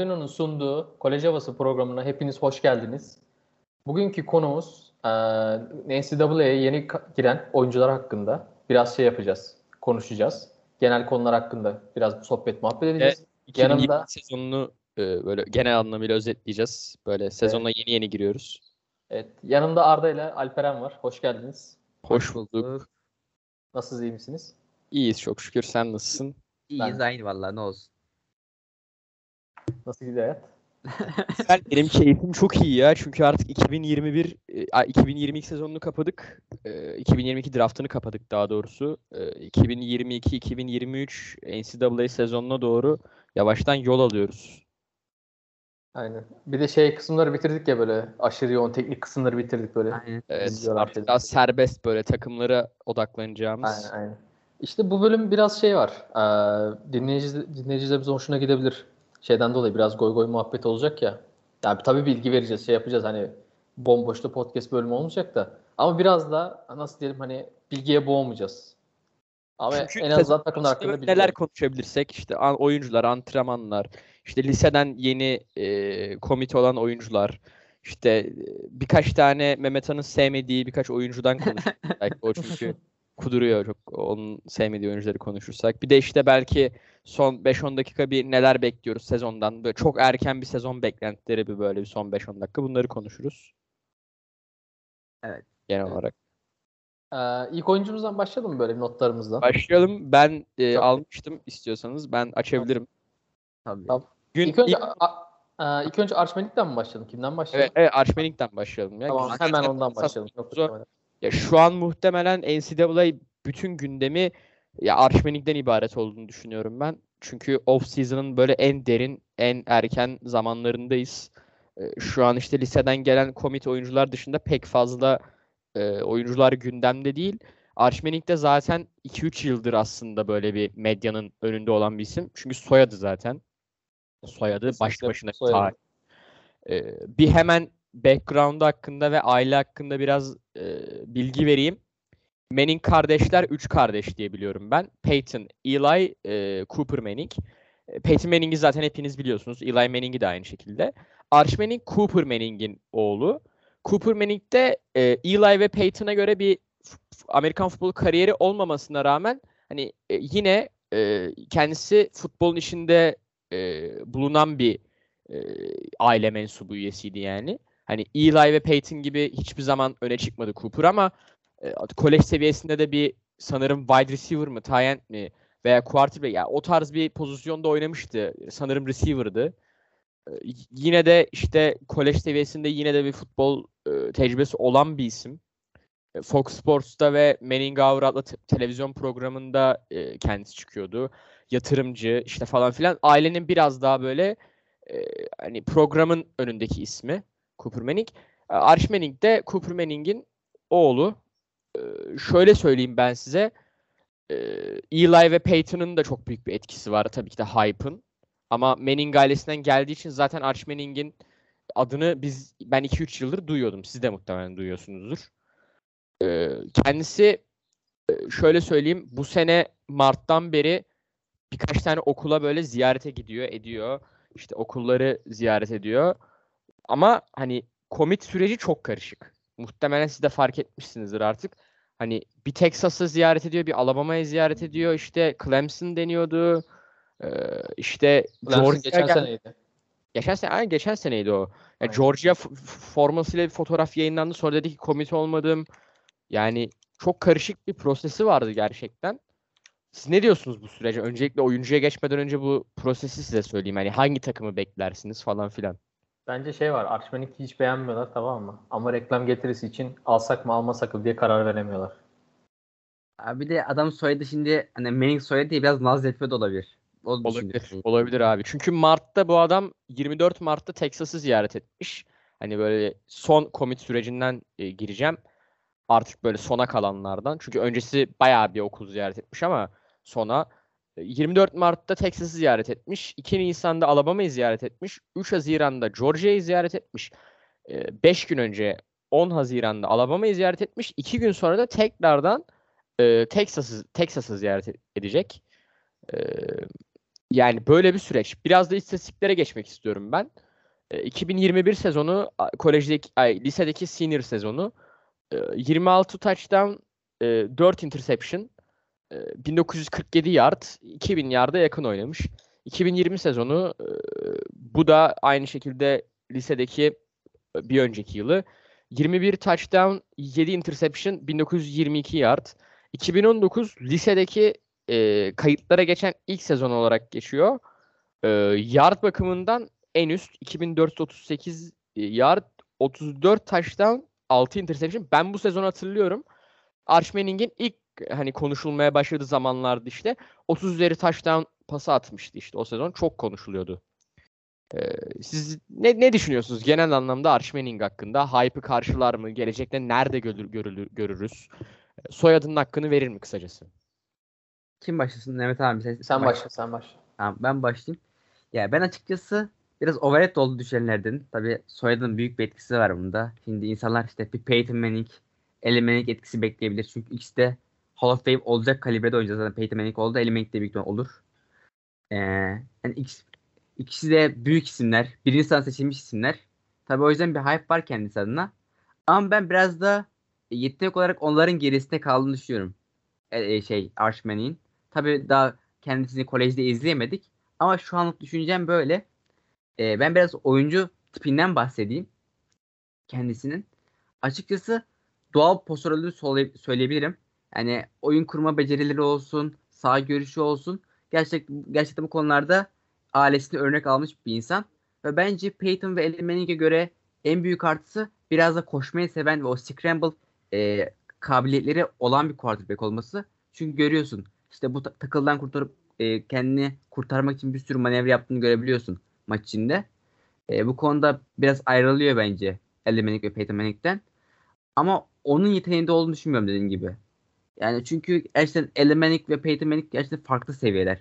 Cordino'nun sunduğu Kolej Havası programına hepiniz hoş geldiniz. Bugünkü konumuz e, NCAA'ye yeni giren oyuncular hakkında biraz şey yapacağız, konuşacağız. Genel konular hakkında biraz sohbet muhabbet edeceğiz. Evet, Yanımda sezonunu e, böyle genel anlamıyla özetleyeceğiz. Böyle sezona evet. yeni yeni giriyoruz. Evet, yanımda Arda ile Alperen var. Hoş geldiniz. Hoş bulduk. Nasılsınız, iyi misiniz? İyiyiz çok şükür. Sen nasılsın? İyiyiz ben... aynı vallahi ne olsun. Nasıl gidiyor hayat? Güzel. Benim keyfim çok iyi ya. Çünkü artık 2021 2022 sezonunu kapadık. 2022 draftını kapadık daha doğrusu. 2022-2023 NCAA sezonuna doğru yavaştan yol alıyoruz. Aynen. Bir de şey kısımları bitirdik ya böyle aşırı yoğun teknik kısımları bitirdik böyle. Aynen. Evet, artık daha serbest böyle takımlara odaklanacağımız. Aynen aynen. İşte bu bölüm biraz şey var. Ee, dinleyici, dinleyicilerimize hoşuna gidebilir şeyden dolayı biraz goy goy muhabbet olacak ya. Yani tabii bilgi vereceğiz, şey yapacağız hani bomboşta podcast bölümü olmayacak da. Ama biraz da nasıl diyelim hani bilgiye boğmayacağız. Ama Çünkü en azından takımlar hakkında bilgi Neler konuşabilirsek işte oyuncular, antrenmanlar, işte liseden yeni e, komite olan oyuncular, işte birkaç tane Mehmet Han'ın sevmediği birkaç oyuncudan konuşuruz. belki o çünkü kuduruyor çok onun sevmediği oyuncuları konuşursak. Bir de işte belki son 5-10 dakika bir neler bekliyoruz sezondan. Böyle çok erken bir sezon beklentileri bir böyle bir son 5-10 dakika bunları konuşuruz. Evet. Genel evet. olarak. Ee, ilk oyuncumuzdan başlayalım böyle notlarımızla? Başlayalım. Ben e, almıştım istiyorsanız. Ben açabilirim. Tabii. Tamam. Gün, ilk önce ilk... A, a, ilk önce Arşmenik'ten mi başlayalım? Kimden başlayalım? Evet, evet Arşmenik'ten başlayalım. Ya. Tamam, hemen ondan başlayalım. Çok ya şu an muhtemelen NCAA bütün gündemi ya Arşmenik'ten ibaret olduğunu düşünüyorum ben. Çünkü off season'ın böyle en derin, en erken zamanlarındayız. Şu an işte liseden gelen komit oyuncular dışında pek fazla e, oyuncular gündemde değil. Arşmenik de zaten 2-3 yıldır aslında böyle bir medyanın önünde olan bir isim. Çünkü soyadı zaten. Soyadı baş başına tarih. Ee, bir hemen background hakkında ve aile hakkında biraz e, bilgi vereyim. Manning kardeşler 3 kardeş diye biliyorum ben. Peyton, Eli, e, Cooper Manning. E, Peyton Manning'i zaten hepiniz biliyorsunuz. Eli Manning'i de aynı şekilde. Arch Manning, Cooper Manning'in oğlu. Cooper Manning de e, Eli ve Peyton'a göre bir Amerikan futbolu kariyeri olmamasına rağmen hani e, yine e, kendisi futbolun içinde e, bulunan bir e, aile mensubu üyesiydi yani. Hani Eli ve Peyton gibi hiçbir zaman öne çıkmadı Cooper ama e, kolej seviyesinde de bir sanırım wide receiver mı, tight end mi veya quarterback yani o tarz bir pozisyonda oynamıştı. Sanırım receiver'dı. E, yine de işte kolej seviyesinde yine de bir futbol e, tecrübesi olan bir isim. E, Fox Sports'ta ve Manning Hour adlı te- televizyon programında e, kendisi çıkıyordu. Yatırımcı işte falan filan. Ailenin biraz daha böyle e, hani programın önündeki ismi Cooper Manning. E, Arch Manning de Cooper Manning'in oğlu şöyle söyleyeyim ben size. Eli ve Peyton'ın da çok büyük bir etkisi var tabii ki de hype'ın. Ama Manning ailesinden geldiği için zaten Arch Manning'in adını biz ben 2-3 yıldır duyuyordum. Siz de muhtemelen duyuyorsunuzdur. Kendisi şöyle söyleyeyim bu sene Mart'tan beri birkaç tane okula böyle ziyarete gidiyor, ediyor. İşte okulları ziyaret ediyor. Ama hani komit süreci çok karışık muhtemelen siz de fark etmişsinizdir artık. Hani bir Texas'ı ziyaret ediyor, bir Alabama'yı ziyaret ediyor. İşte Clemson deniyordu. Ee, işte Clemson Georgia geçen gel- seneydi. Geçen sene, aynen geçen seneydi o. Yani Georgia f- formasıyla bir fotoğraf yayınlandı. Sonra dedi ki komite olmadım. Yani çok karışık bir prosesi vardı gerçekten. Siz ne diyorsunuz bu sürece? Öncelikle oyuncuya geçmeden önce bu prosesi size söyleyeyim. Yani hangi takımı beklersiniz falan filan. Bence şey var. Archmanic'i hiç beğenmiyorlar tamam mı? Ama reklam getirisi için alsak mı almasak mı diye karar veremiyorlar. Abi de adam soyadı şimdi hani Manning soyadı diye biraz naz etme de olabilir. O olabilir. Olabilir abi. Çünkü Mart'ta bu adam 24 Mart'ta Texas'ı ziyaret etmiş. Hani böyle son komit sürecinden e, gireceğim. Artık böyle sona kalanlardan. Çünkü öncesi bayağı bir okul ziyaret etmiş ama sona 24 Mart'ta Texas'ı ziyaret etmiş. 2 Nisan'da Alabama'yı ziyaret etmiş. 3 Haziran'da Georgia'yı ziyaret etmiş. 5 gün önce 10 Haziran'da Alabama'yı ziyaret etmiş. 2 gün sonra da tekrardan e, Texas'ı Texas'ı ziyaret edecek. E, Yani böyle bir süreç. Biraz da istatistiklere geçmek istiyorum ben. E, 2021 sezonu kolejdeki, ay, lisedeki senior sezonu. E, 26 touchdown, e, 4 interception, e, 1947 yard, 2000 yard'a yakın oynamış. 2020 sezonu e, bu da aynı şekilde lisedeki e, bir önceki yılı. 21 touchdown, 7 interception, 1922 yard. 2019 lisedeki e, kayıtlara geçen ilk sezon olarak geçiyor. E, yard bakımından en üst 2438 yard, 34 touchdown, 6 interception. Ben bu sezonu hatırlıyorum. Arch Manning'in ilk hani konuşulmaya başladığı zamanlarda işte 30 üzeri touchdown pası atmıştı işte o sezon. Çok konuşuluyordu. Ee, siz ne, ne düşünüyorsunuz genel anlamda Arch Manning hakkında? Hype'ı karşılar mı? Gelecekte nerede görülür, görülür, görürüz? Soyadının hakkını verir mi kısacası? Kim başlasın? Mehmet abi sen, Sen baş- başla sen başla. Tamam ben başlayayım. Ya ben açıkçası biraz overrated oldu düşenlerden. Tabii soyadının büyük bir etkisi var bunda. Şimdi insanlar işte bir Peyton Manning, Eli Manning etkisi bekleyebilir. Çünkü ikisi de Hall of Fame olacak kalibrede oyuncu zaten Peyton Manning oldu. Eli Manning de büyük ihtimal olur. Ee, yani ikisi, de büyük isimler. Birinci sırada seçilmiş isimler. Tabii o yüzden bir hype var kendisi adına. Ama ben biraz da yetenek olarak onların gerisinde kaldığını düşünüyorum. E, e, şey Arch Manning'in. Tabii daha kendisini kolejde izleyemedik. Ama şu anlık düşüncem böyle. Ee, ben biraz oyuncu tipinden bahsedeyim. Kendisinin. Açıkçası doğal söyle- söyleyebilirim. Yani oyun kurma becerileri olsun, sağ görüşü olsun. Gerçek, gerçekten bu konularda ailesini örnek almış bir insan. Ve bence Peyton ve Eli Manning'e göre en büyük artısı biraz da koşmayı seven ve o scramble e, kabiliyetleri olan bir quarterback olması. Çünkü görüyorsun işte bu ta- takıldan kurtarıp e, kendini kurtarmak için bir sürü manevra yaptığını görebiliyorsun maç içinde. E, bu konuda biraz ayrılıyor bence Eli Manning ve Peyton Manning'den. Ama onun yeteneğinde olduğunu düşünmüyorum dediğim gibi. Yani çünkü gerçekten Eli Manning ve Peyton Manning gerçekten farklı seviyeler.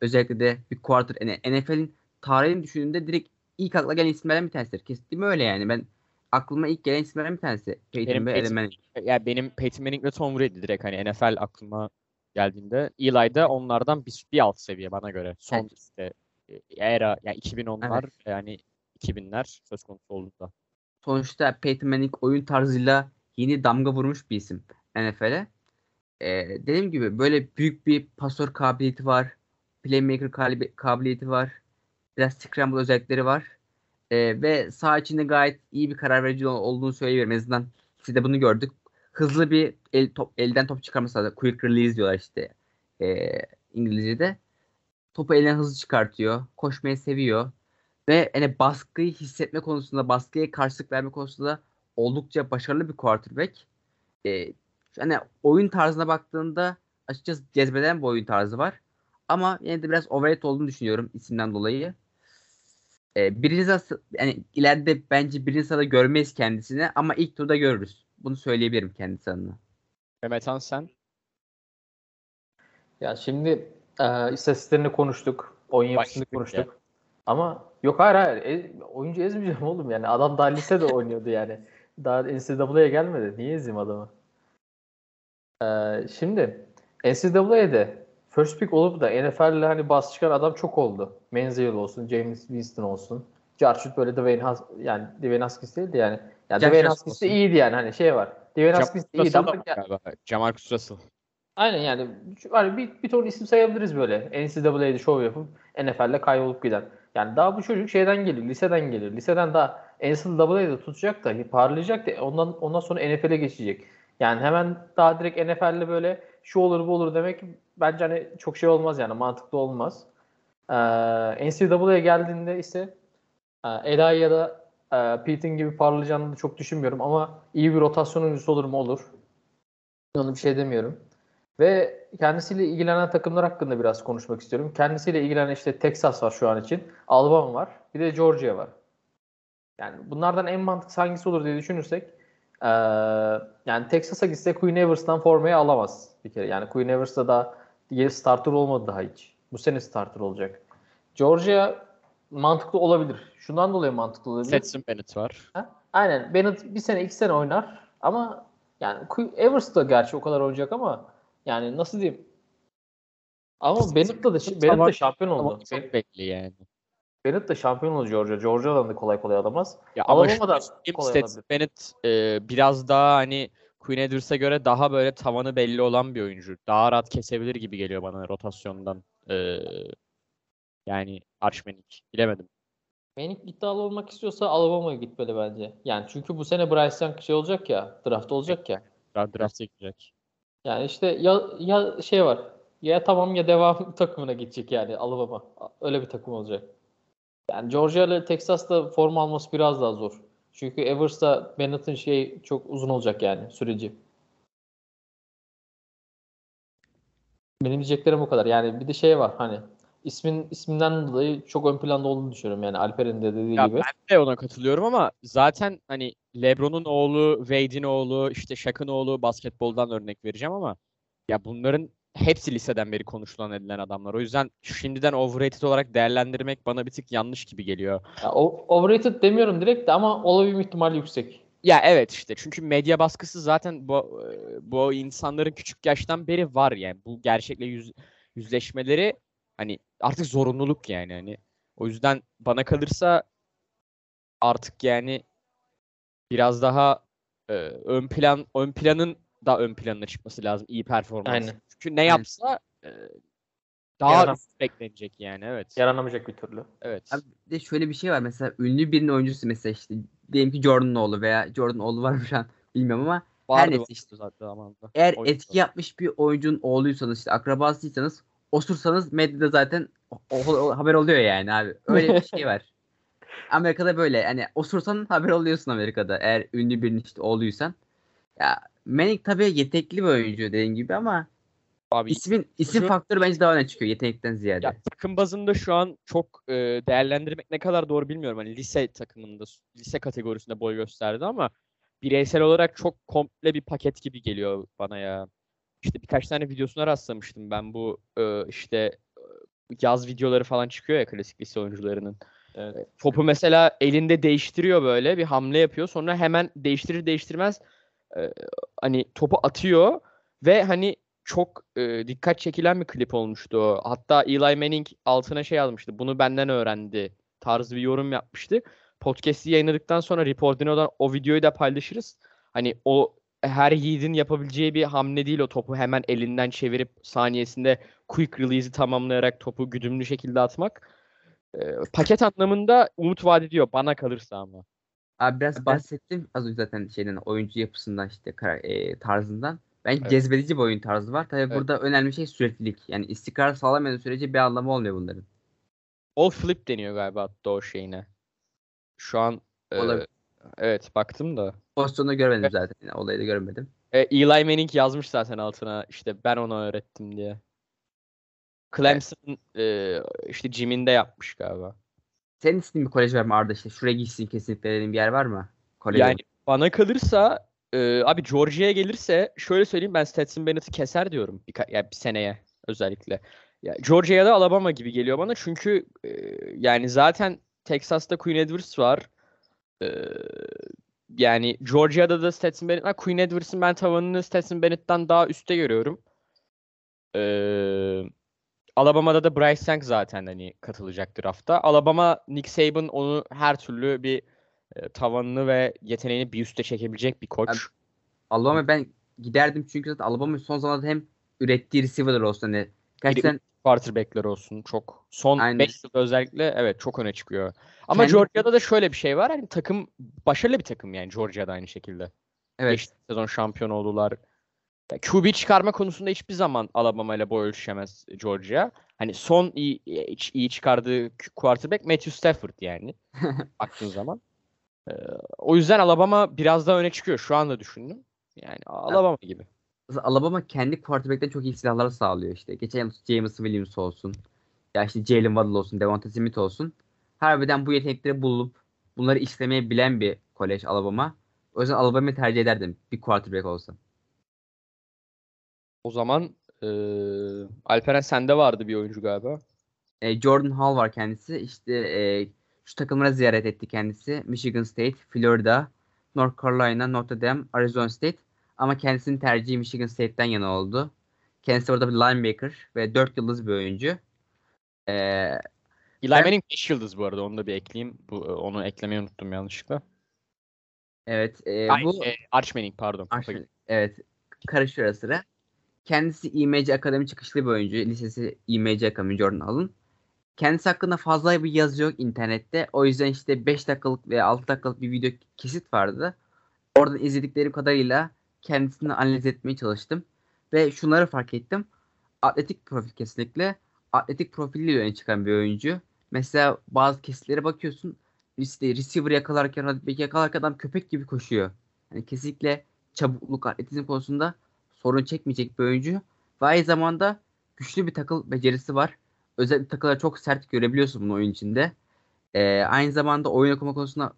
Özellikle de bir quarter yani NFL'in tarihini düşündüğünde direkt ilk akla gelen isimlerden bir tanesidir. Kesinlikle öyle yani. Ben aklıma ilk gelen isimlerden bir tanesi. Peyton Benim ve Eli Peyton- Manning. Ya benim Peyton Manning ve Tom Brady direkt hani NFL aklıma geldiğinde Eli de onlardan bir, bir alt seviye bana göre. Son Evet. işte e, era yani 2010'lar yani 2000'ler söz konusu olduğunda. sonuçta Peyton Manning oyun tarzıyla yeni damga vurmuş bir isim NFL'e. Ee, dediğim gibi böyle büyük bir pasör kabiliyeti var. Playmaker kabiliyeti var. Biraz scramble özellikleri var. Ee, ve sağ içinde gayet iyi bir karar verici ol- olduğunu söyleyebilirim. En azından siz de bunu gördük. Hızlı bir el, top, elden top çıkarması lazım. Quick release diyorlar işte ee, İngilizce'de. Topu elinden hızlı çıkartıyor. Koşmayı seviyor. Ve hani baskıyı hissetme konusunda, baskıya karşılık verme konusunda oldukça başarılı bir quarterback. Ee, hani oyun tarzına baktığında açıkçası cezbeden bir oyun tarzı var. Ama yine de biraz overrated olduğunu düşünüyorum isimden dolayı. Ee, birinci sırada, yani ileride bence birinci sırada görmeyiz kendisini ama ilk turda görürüz. Bunu söyleyebilirim kendisi adına. Mehmet Han sen? Ya şimdi e, istatistiklerini konuştuk. Oyun yapısını Başlık konuştuk. Ama yok hayır hayır. E, oyuncu ezmeyeceğim oğlum yani. Adam daha lisede oynuyordu yani. Daha NCAA'ya gelmedi. Niye ezeyim adamı? E, şimdi NCAA'de first pick olup da NFL'le hani bas çıkan adam çok oldu. Menzies olsun, James Winston olsun. Jarchut böyle Dwayne Has yani Dwayne Haskins değildi yani. Yani Josh Dwayne Haskins de iyiydi yani hani şey var. Dwayne Haskins de iyiydi ama galiba. Jamarcus Russell. Aynen yani hani bir, bir ton isim sayabiliriz böyle. NCAA'de şov yapıp NFL'de kaybolup giden. Yani daha bu çocuk şeyden geliyor, liseden geliyor. Liseden daha NCAA'de tutacak da parlayacak da ondan ondan sonra NFL'e geçecek. Yani hemen daha direkt NFL'le böyle şu olur bu olur demek bence hani çok şey olmaz yani mantıklı olmaz. Ee, NCAA'ya geldiğinde ise e, Eli ya da e, Peyton gibi parlayacağını da çok düşünmüyorum ama iyi bir rotasyon oyuncusu olur mu olur. Onu bir şey demiyorum. Ve kendisiyle ilgilenen takımlar hakkında biraz konuşmak istiyorum. Kendisiyle ilgilenen işte Texas var şu an için. Alabama var. Bir de Georgia var. Yani bunlardan en mantıklı hangisi olur diye düşünürsek eee, yani Texas'a gitse Queen Evers'tan formayı alamaz bir kere. Yani Queen Evers'ta da starter olmadı daha hiç. Bu sene starter olacak. Georgia mantıklı olabilir. Şundan dolayı mantıklı olabilir. Stetson Bennett var. Ha? Aynen. Bennett bir sene iki sene oynar ama yani Evers da gerçi o kadar oynayacak ama yani nasıl diyeyim Ama Bennett da, Bennett Tamam. şampiyon Ama oldu. çok belli yani. Bennett da şampiyon oldu Georgia. Georgia'dan da kolay kolay alamaz. Ya ama şunu söyleyeyim, kolay Stetson. Bennett e, biraz daha hani Quinn Edwards'a göre daha böyle tavanı belli olan bir oyuncu. Daha rahat kesebilir gibi geliyor bana rotasyondan. E, yani Arşmenik. Bilemedim. Manning iddialı olmak istiyorsa Alabama'ya gitmeli bence. Yani çünkü bu sene Bryce Young şey olacak ya, draft olacak ya. Draft'a girecek. Yani işte ya ya şey var. Ya tamam ya devam takımına gidecek yani Alabama. Öyle bir takım olacak. Yani Georgia ile Texas'ta form alması biraz daha zor. Çünkü Evers'ta Bennett'ın şey çok uzun olacak yani süreci. Benim diyeceklerim bu kadar. Yani bir de şey var hani ismin isminden dolayı çok ön planda olduğunu düşünüyorum yani Alper'in de dediği Ya gibi. ben de ona katılıyorum ama zaten hani LeBron'un oğlu, Wade'in oğlu, işte Shaq'ın oğlu basketboldan örnek vereceğim ama ya bunların hepsi liseden beri konuşulan edilen adamlar. O yüzden şimdiden overrated olarak değerlendirmek bana bir tık yanlış gibi geliyor. Ya, o- overrated demiyorum direkt de ama olabilme ihtimali yüksek. Ya evet işte çünkü medya baskısı zaten bu bu insanların küçük yaştan beri var yani. Bu gerçekle yüz, yüzleşmeleri hani artık zorunluluk yani hani. O yüzden bana kalırsa artık yani biraz daha e, ön plan ön planın da ön planına çıkması lazım iyi performans. Aynen. Çünkü ne yapsa e, daha Yaranam- üst beklenecek yani evet. Yaranamayacak bir türlü. Evet. Abi bir de şöyle bir şey var mesela ünlü birinin oyuncusu mesela işte diyelim ki Jordan'ın oğlu veya Jordan oğlu var mı şu an bilmiyorum ama Vardı neyse işte. zaten zamanında. eğer Oyuncu etki yapmış bir oyuncunun oğluysanız işte akrabasıysanız osursanız medyada zaten o- o- o- haber oluyor yani abi. Öyle bir şey var. Amerika'da böyle hani osursan haber oluyorsun Amerika'da eğer ünlü birinin işte oğluysan. Ya Manning tabii yetenekli bir oyuncu dediğin gibi ama Abi ismin isim Şu- faktörü bence daha öne çıkıyor yetenekten ziyade. Ya takım bazında şu an çok e, değerlendirmek ne kadar doğru bilmiyorum. Hani lise takımında, lise kategorisinde boy gösterdi ama bireysel olarak çok komple bir paket gibi geliyor bana ya. İşte birkaç tane videosuna rastlamıştım ben bu e, işte e, yaz videoları falan çıkıyor ya klasik lise oyuncularının. Evet. Topu mesela elinde değiştiriyor böyle bir hamle yapıyor. Sonra hemen değiştirir değiştirmez e, hani topu atıyor ve hani çok e, dikkat çekilen bir klip olmuştu. Hatta Eli Manning altına şey yazmıştı. Bunu benden öğrendi tarzı bir yorum yapmıştı. Podcast'i yayınladıktan sonra Reportino'dan o videoyu da paylaşırız. Hani o her yiğidin yapabileceği bir hamle değil o topu hemen elinden çevirip saniyesinde quick release'i tamamlayarak topu güdümlü şekilde atmak. E, paket anlamında umut vaat ediyor bana kalırsa ama. Abi biraz bahsettim az önce zaten şeyden oyuncu yapısından işte e, tarzından. Bence Evet. cezbedici bir oyun tarzı var. Tabii Evet. burada önemli şey süreklilik. Yani istikrar sağlamadığı sürece bir anlamı olmuyor bunların. All flip deniyor galiba hatta o şeyine. Şu an e, evet baktım da. Pozisyonu görmedim Evet. zaten. Yani olayı da görmedim. E, Eli Manning yazmış zaten altına işte ben ona öğrettim diye. Clemson e, işte Jim'inde yapmış galiba. Senin istediğin bir kolej var mı Arda işte? Şuraya gitsin kesinlikle dediğin bir yer var mı? Kolej Yani bana kalırsa e, abi Georgia'ya gelirse şöyle söyleyeyim ben Stetson Bennett'i keser diyorum bir, yani bir seneye özellikle. Ya Georgia'ya da Alabama gibi geliyor bana çünkü e, yani zaten Texas'ta Queen Edwards var. E, yani Georgia'da da Stetson Bennett var. Queen Edwards'ın ben tavanını Stetson Bennett'ten daha üstte görüyorum. E, Alabama'da da Bryce Young zaten hani katılacak drafta. Alabama Nick Saban onu her türlü bir e, tavanını ve yeteneğini bir üste çekebilecek bir koç. Abi, Alabama ben giderdim çünkü zaten Alabama son zamanlarda hem ürettiği receiver'lar olsun hani gerçekten quarterback'ler olsun çok son Aynen. 5 yılda özellikle evet çok öne çıkıyor. Ama Kendi- Georgia'da da şöyle bir şey var. Hani takım başarılı bir takım yani Georgia'da aynı şekilde. evet Geçtiği sezon şampiyon oldular. Ya QB çıkarma konusunda hiçbir zaman Alabama ile boy ölçüşemez Georgia. Hani son iyi, iyi- çıkardığı quarterback Matthew Stafford yani. baktığın zaman. Ee, o yüzden Alabama biraz daha öne çıkıyor. Şu anda düşündüm. Yani Alabama gibi. Alabama kendi quarterback'ten çok iyi silahlar sağlıyor işte. Geçen yıl James Williams olsun. Ya işte Jalen Waddle olsun, Devonta Smith olsun. Harbiden bu yetenekleri bulup bunları işlemeyi bilen bir kolej Alabama. O yüzden Alabama'yı tercih ederdim bir quarterback olsa. O zaman e, Alperen sende vardı bir oyuncu galiba. E, Jordan Hall var kendisi. İşte e, şu takımlara ziyaret etti kendisi. Michigan State, Florida, North Carolina, Notre Dame, Arizona State. Ama kendisinin tercihi Michigan State'ten yana oldu. Kendisi orada bir linebacker ve 4 yıldız bir oyuncu. Ee, Eli Ben- Manning 5 yıldız bu arada. Onu da bir ekleyeyim. Bu, onu eklemeyi unuttum yanlışlıkla. evet e, Ay, bu e, Arch Manning pardon. gitti. evet karışıyor sıra. Kendisi IMC Akademi çıkışlı bir oyuncu. Lisesi IMC Akademi Jordan Allen. Kendisi hakkında fazla bir yazı yok internette. O yüzden işte 5 dakikalık veya 6 dakikalık bir video kesit vardı. Oradan izlediklerim kadarıyla kendisini analiz etmeye çalıştım. Ve şunları fark ettim. Atletik profil kesinlikle. Atletik profiliyle öne çıkan bir oyuncu. Mesela bazı kesitlere bakıyorsun. İşte receiver yakalarken, running back yakalarken adam köpek gibi koşuyor. Yani kesinlikle çabukluk, atletizm konusunda sorun çekmeyecek bir oyuncu. Ve aynı zamanda güçlü bir takıl becerisi var. Özellikle takıları çok sert görebiliyorsun bunu oyun içinde. Ee, aynı zamanda oyun okuma konusunda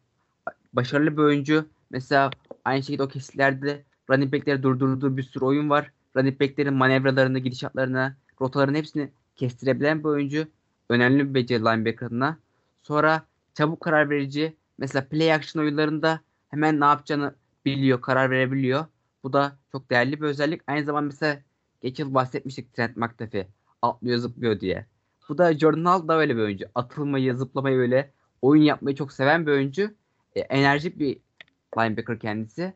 başarılı bir oyuncu. Mesela aynı şekilde o kesitlerde running back'leri durdurduğu bir sürü oyun var. Running back'lerin manevralarını, gidişatlarını, rotaların hepsini kestirebilen bir oyuncu. Önemli bir beceri linebacker'ına. Sonra çabuk karar verici. Mesela play action oyunlarında hemen ne yapacağını biliyor, karar verebiliyor. Bu da çok değerli bir özellik. Aynı zamanda mesela geç yıl bahsetmiştik Trent McDuffie. Atlıyor zıplıyor diye. Bu da Jordan Hall da öyle bir oyuncu. Atılmayı, zıplamayı böyle oyun yapmayı çok seven bir oyuncu. E, enerjik bir linebacker kendisi.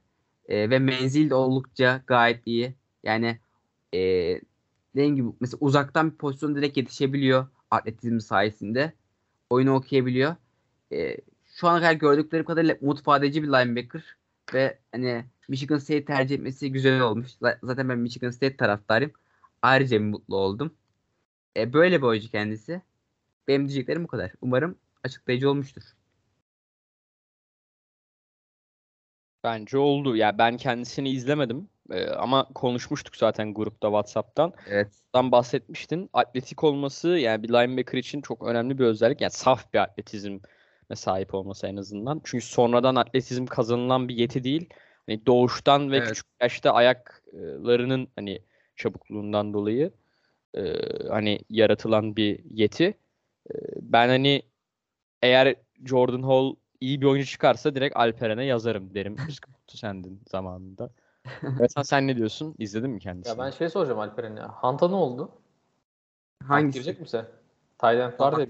E, ve menzil de oldukça gayet iyi. Yani e, dediğim gibi mesela uzaktan bir pozisyon direkt yetişebiliyor atletizm sayesinde. Oyunu okuyabiliyor. E, şu ana kadar gördüklerim kadarıyla umut vadeci bir linebacker ve hani Michigan State tercih etmesi güzel olmuş. Zaten ben Michigan State taraftarıyım. Ayrıca mutlu oldum. E, böyle bir oyuncu kendisi. Benim diyeceklerim bu kadar. Umarım açıklayıcı olmuştur. Bence oldu. Ya ben kendisini izlemedim. Ee, ama konuşmuştuk zaten grupta WhatsApp'tan. Evet. Dan bahsetmiştin. Atletik olması yani bir linebacker için çok önemli bir özellik. Yani saf bir atletizme sahip olması en azından. Çünkü sonradan atletizm kazanılan bir yeti değil. Hani doğuştan ve Evet. küçük yaşta ayaklarının hani çabukluğundan dolayı e, hani yaratılan bir yeti. E, ben hani eğer Jordan Hall iyi bir oyuncu çıkarsa direkt Alperen'e yazarım derim. Sıkıntı sendin zamanında. Mesela sen ne diyorsun? İzledin mi kendisini? Ya ben şey soracağım Alperen ya. Hunt'a ne oldu? Hunt Hangisi? girecek mi sen? Tayland var diye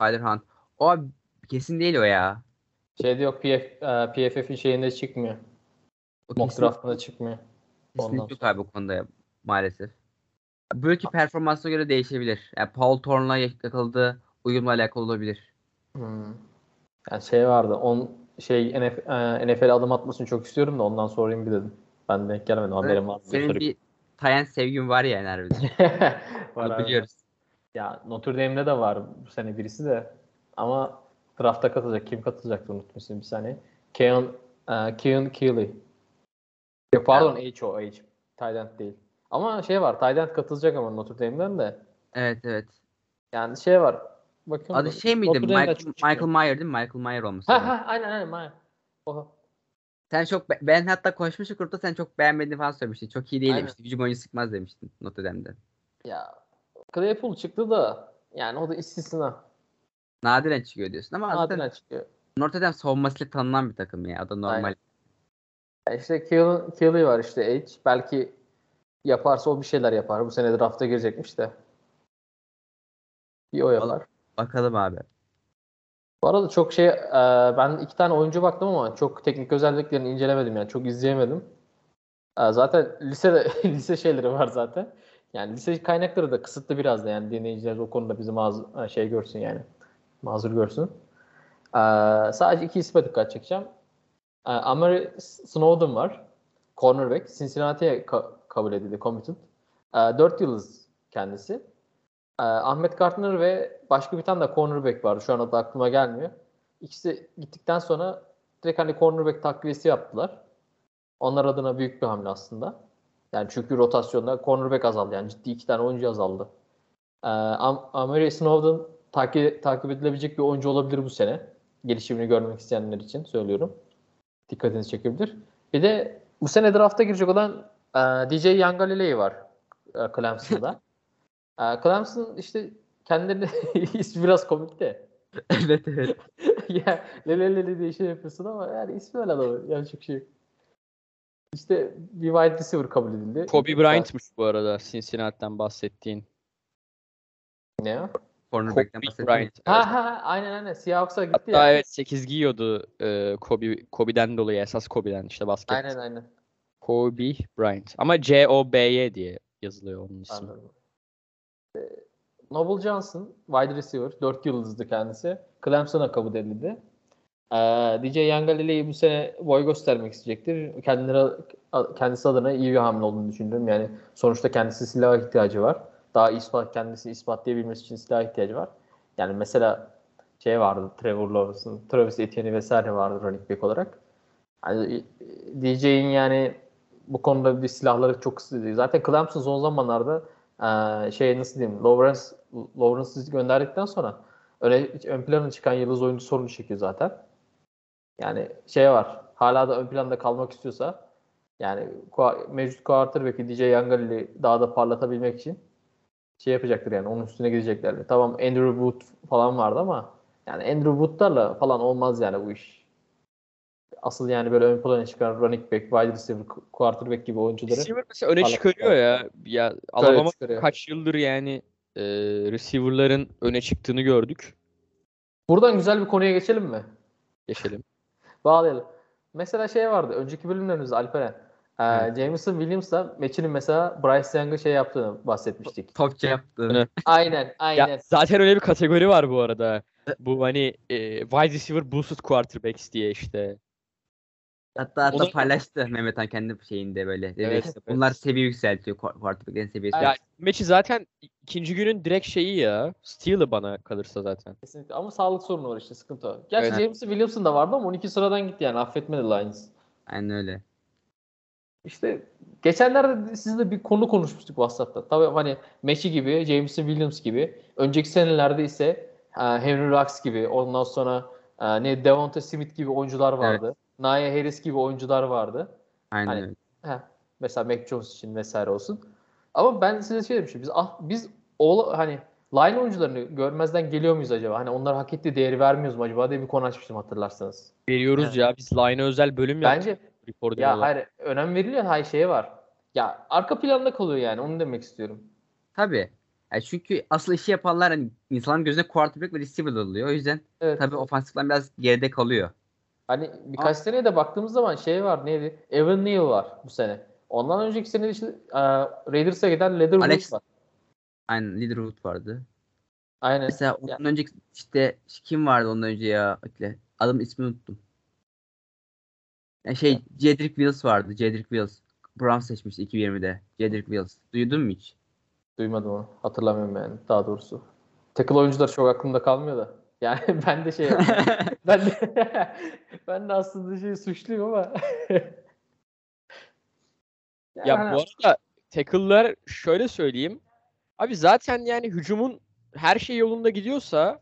Tyler Hunt. O abi kesin değil o ya. Şeyde yok PF, PFF'in şeyinde çıkmıyor. O Mock kesin, draftında çıkmıyor. kesinlikle ondan yok abi bu konuda ya, maalesef. Belki performansına göre değişebilir. Yani Paul Thorne'la yakaladığı uyumla alakalı olabilir. Hmm. Yani şey vardı. On şey NF, e, NFL adım atmasını çok istiyorum da ondan sorayım bir dedim. Ben denk gelemedim. Haberim var. Senin sorayım. bir Tayen sevgin var ya harbiden. Var Onu abi. biliyoruz. Ya Notre Dame'de de var bu sene birisi de. Ama drafta katılacak. Kim katılacaktı unutmuşsun bir saniye. Keon, e, Keon Keeley. Yok pardon H o H. Tydent değil. Ama şey var. Tydent katılacak ama Notre Dame'den de. Evet evet. Yani şey var. Bakıyorum Adı şey miydi? Dame'den Michael. Michael Mayer değil mi? Michael Mayer olması. Ha ha aynen aynen. aynen. Oha. Sen çok be- ben hatta konuşmuştuk grupta sen çok beğenmediğini falan söylemiştin. Çok iyi değil Aynen. demiştin. Hücum oyuncu sıkmaz demiştin Notre Dame'de. Ya Claypool çıktı da yani o da istisna. Nadiren çıkıyor diyorsun ama zaten Nadiren çıkıyor. Notre Dame savunmasıyla tanınan bir takım ya. O da normal. Aynen. Ya işte var işte H. Belki yaparsa o bir şeyler yapar. Bu sene drafta girecekmiş de. Bir o yapar. Bakalım abi. Bu arada çok şey e, ben iki tane oyuncu baktım ama çok teknik özelliklerini incelemedim yani çok izleyemedim. E, zaten lisede lise şeyleri var zaten. Yani lise kaynakları da kısıtlı biraz da yani dinleyiciler o konuda bizi mazur, şey görsün yani. Mazur görsün. E, sadece iki isme dikkat çekeceğim. E, Amari Snowden var. Cornerback. Cincinnati'ye ka- kabul edildi. Committed. E, 4 yıldız kendisi. Ee, Ahmet Gardner ve başka bir tane de cornerback vardı. Şu an adı aklıma gelmiyor. İkisi gittikten sonra direkt hani cornerback takviyesi yaptılar. Onlar adına büyük bir hamle aslında. Yani çünkü rotasyonda cornerback azaldı. Yani ciddi iki tane oyuncu azaldı. Ee, Am- Amari Snowden takip, takip edilebilecek bir oyuncu olabilir bu sene. Gelişimini görmek isteyenler için söylüyorum. Dikkatinizi çekebilir. Bir de bu sene drafta girecek olan e, DJ Yangalilei var e, Clemson'da. Ee, Clemson işte kendileri ismi biraz komik de. evet evet. ya lele lele diye şey yapıyorsun ama yani ismi öyle adamı. Yani çok şey. İşte bir wide receiver kabul edildi. Kobe Bryant'mış bu arada Cincinnati'den bahsettiğin. Ne? Cornerback'ten. Bryant. Ha ha ha, aynen aynen. Seahawks'a gitti Hatta ya. evet 8 giyiyordu e, Kobe Kobe'den dolayı esas Kobe'den işte basket. Aynen aynen. Kobe Bryant. Ama C O B Y diye yazılıyor onun ismi. Anladım. Ee, Noble Johnson, wide receiver. 4 yıldızdı kendisi. Clemson'a kabul edildi. Ee, DJ Yangalilei bu sene boy göstermek isteyecektir. Kendileri, kendisi adına iyi bir hamle olduğunu düşünüyorum. Yani sonuçta kendisi silaha ihtiyacı var. Daha ispat, kendisi ispatlayabilmesi için silaha ihtiyacı var. Yani mesela şey vardı Trevor Lawrence'ın, Travis Etienne'i vesaire vardı running back olarak. Yani DJ'in yani bu konuda bir silahları çok kısıtlı. Zaten Clemson son zamanlarda e, şey nasıl diyeyim Lawrence Lawrence'ı gönderdikten sonra öne, ön plana çıkan yıldız oyuncu sorunu çekiyor zaten. Yani şey var. Hala da ön planda kalmak istiyorsa yani mevcut quarterback'i DJ Yangalil'i daha da parlatabilmek için şey yapacaktır yani onun üstüne gidecekler. Tamam Andrew Wood falan vardı ama yani Andrew Wood'larla falan olmaz yani bu iş. Asıl yani böyle ön plana çıkan running back, wide receiver, quarterback gibi oyuncuları Receiver mesela öne çıkarıyor ya. Ya Alabama çıkarıyor. kaç yıldır yani e, receiver'ların öne çıktığını gördük. Buradan güzel bir konuya geçelim mi? Geçelim. Bağlayalım. Mesela şey vardı. Önceki bölümlerimizde Alperen. Ee, Evet. Jameson Williams'la Meçin'in mesela Bryce Young'a şey yaptığını bahsetmiştik. Topçu yaptı. Evet. aynen, aynen. Ya zaten öyle bir kategori var bu arada. Bu hani e, wide receiver boosted quarterbacks diye işte. Hatta hatta Onu- paylaştı Mehmet Han kendi şeyinde böyle. Evet, işte, evet. bunlar seviye yükseltiyor. quar- Quarterback'lerin seviyesi. Ya maçı zaten ikinci günün direkt şeyi ya. Steal'ı bana kalırsa zaten. Kesinlikle. Ama sağlık sorunu var işte sıkıntı o. Gerçi Evet. Jameson Williams'ın da vardı ama 12 sıradan gitti yani affetmedi Lions. Aynen öyle. İşte geçenlerde sizle bir konu konuşmuştuk WhatsApp'ta. Tabii hani Meçi gibi, Jameson Williams gibi. Önceki senelerde ise e, Henry Rux gibi, ondan sonra e, ne Devonta Smith gibi oyuncular vardı. Nia Harris gibi oyuncular vardı. Aynen Hani-. Heh, mesela Mac Jones için vesaire olsun. Ama ben size şey demiştim. Biz ah, biz oğla, hani line oyuncularını görmezden geliyor muyuz acaba? Hani onlar hak ettiği değeri vermiyoruz mu acaba diye bir konu açmıştım hatırlarsanız. Veriyoruz Evet. ya. Biz line'a özel bölüm yaptık. Bence Reporting ya olarak. hayır önem veriliyor hay şeye var. Ya arka planda kalıyor yani onu demek istiyorum. Tabii. Yani çünkü asıl işi yapanlar hani insanların gözüne quarterback ve receiver oluyor. O yüzden Evet. tabii ofansiften biraz geride kalıyor. Hani birkaç seneye de baktığımız zaman şey var neydi? Evan Neal var bu sene. Ondan önceki sene de işte e, Raiders'a giden Leatherwood Alex- var. Aynen Leaderwood vardı. Aynen. Mesela ondan önceki işte kim vardı ondan önce ya? Adamın ismini unuttum. Yani şey Cedric Wills vardı. Cedric Wills. Brown seçmişti 2020'de. Cedric Wills. Duydun mu hiç? Duymadım onu. Hatırlamıyorum yani daha doğrusu. Tackle oyuncular çok aklımda kalmıyor da. Yani ben de şey ben de ben de aslında şey suçluyum ama Ya bu arada tackle'lar şöyle söyleyeyim. Abi zaten yani hücumun her şey yolunda gidiyorsa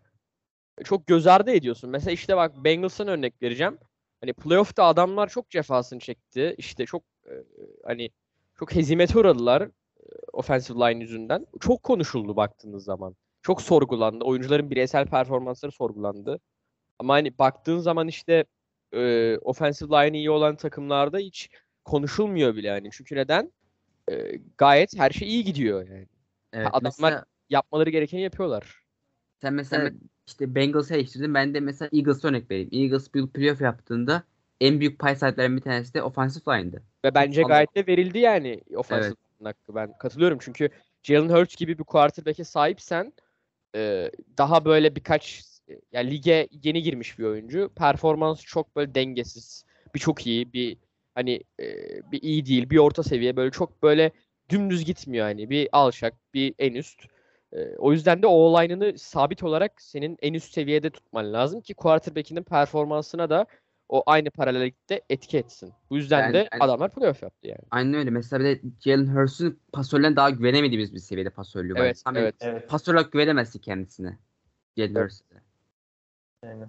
çok göz ardı ediyorsun. Mesela işte bak Bengals'ın örnek vereceğim. Hani playoff'ta adamlar çok cefasını çekti. İşte çok e, hani çok hezimete uğradılar e, offensive line yüzünden. Çok konuşuldu baktığınız zaman. Çok sorgulandı. Oyuncuların bireysel performansları sorgulandı. Ama hani baktığın zaman işte e, offensive line iyi olan takımlarda hiç konuşulmuyor bile yani. Çünkü neden? E, gayet her şey iyi gidiyor yani. Evet, Adamlar- mesela Yapmaları gerekeni yapıyorlar. sen mesela Evet. İşte Bengals'ı eleştirdin. Ben de mesela Eagles'a örnek vereyim. Eagles bir playoff yaptığında en büyük pay sahiplerinden bir tanesi de offensive line'dı. Ve bence gayet de verildi yani offensive line'ın hakkı. Ben katılıyorum çünkü Jalen Hurts gibi bir quarterback'e sahipsen e, daha böyle birkaç yani lige yeni girmiş bir oyuncu. Performansı çok böyle dengesiz. Bir çok iyi, bir hani e, bir iyi değil, bir orta seviye böyle çok böyle dümdüz gitmiyor hani. Bir alçak, bir en üst. E, o yüzden de o line'ını sabit olarak senin en üst seviyede tutman lazım ki quarterback'inin performansına da o aynı paralellikte etki etsin. Bu yüzden Yani- de yani- adamlar playoff yaptı yani. Aynen öyle. Mesela bir de Jalen Hurts'un pasörlerine daha güvenemediğimiz bir seviyede pasörlüğü var. Evet, Tam evet. evet. Pasör olarak güvenemezsin kendisine. Jalen Evet. Hurts'e. Yani,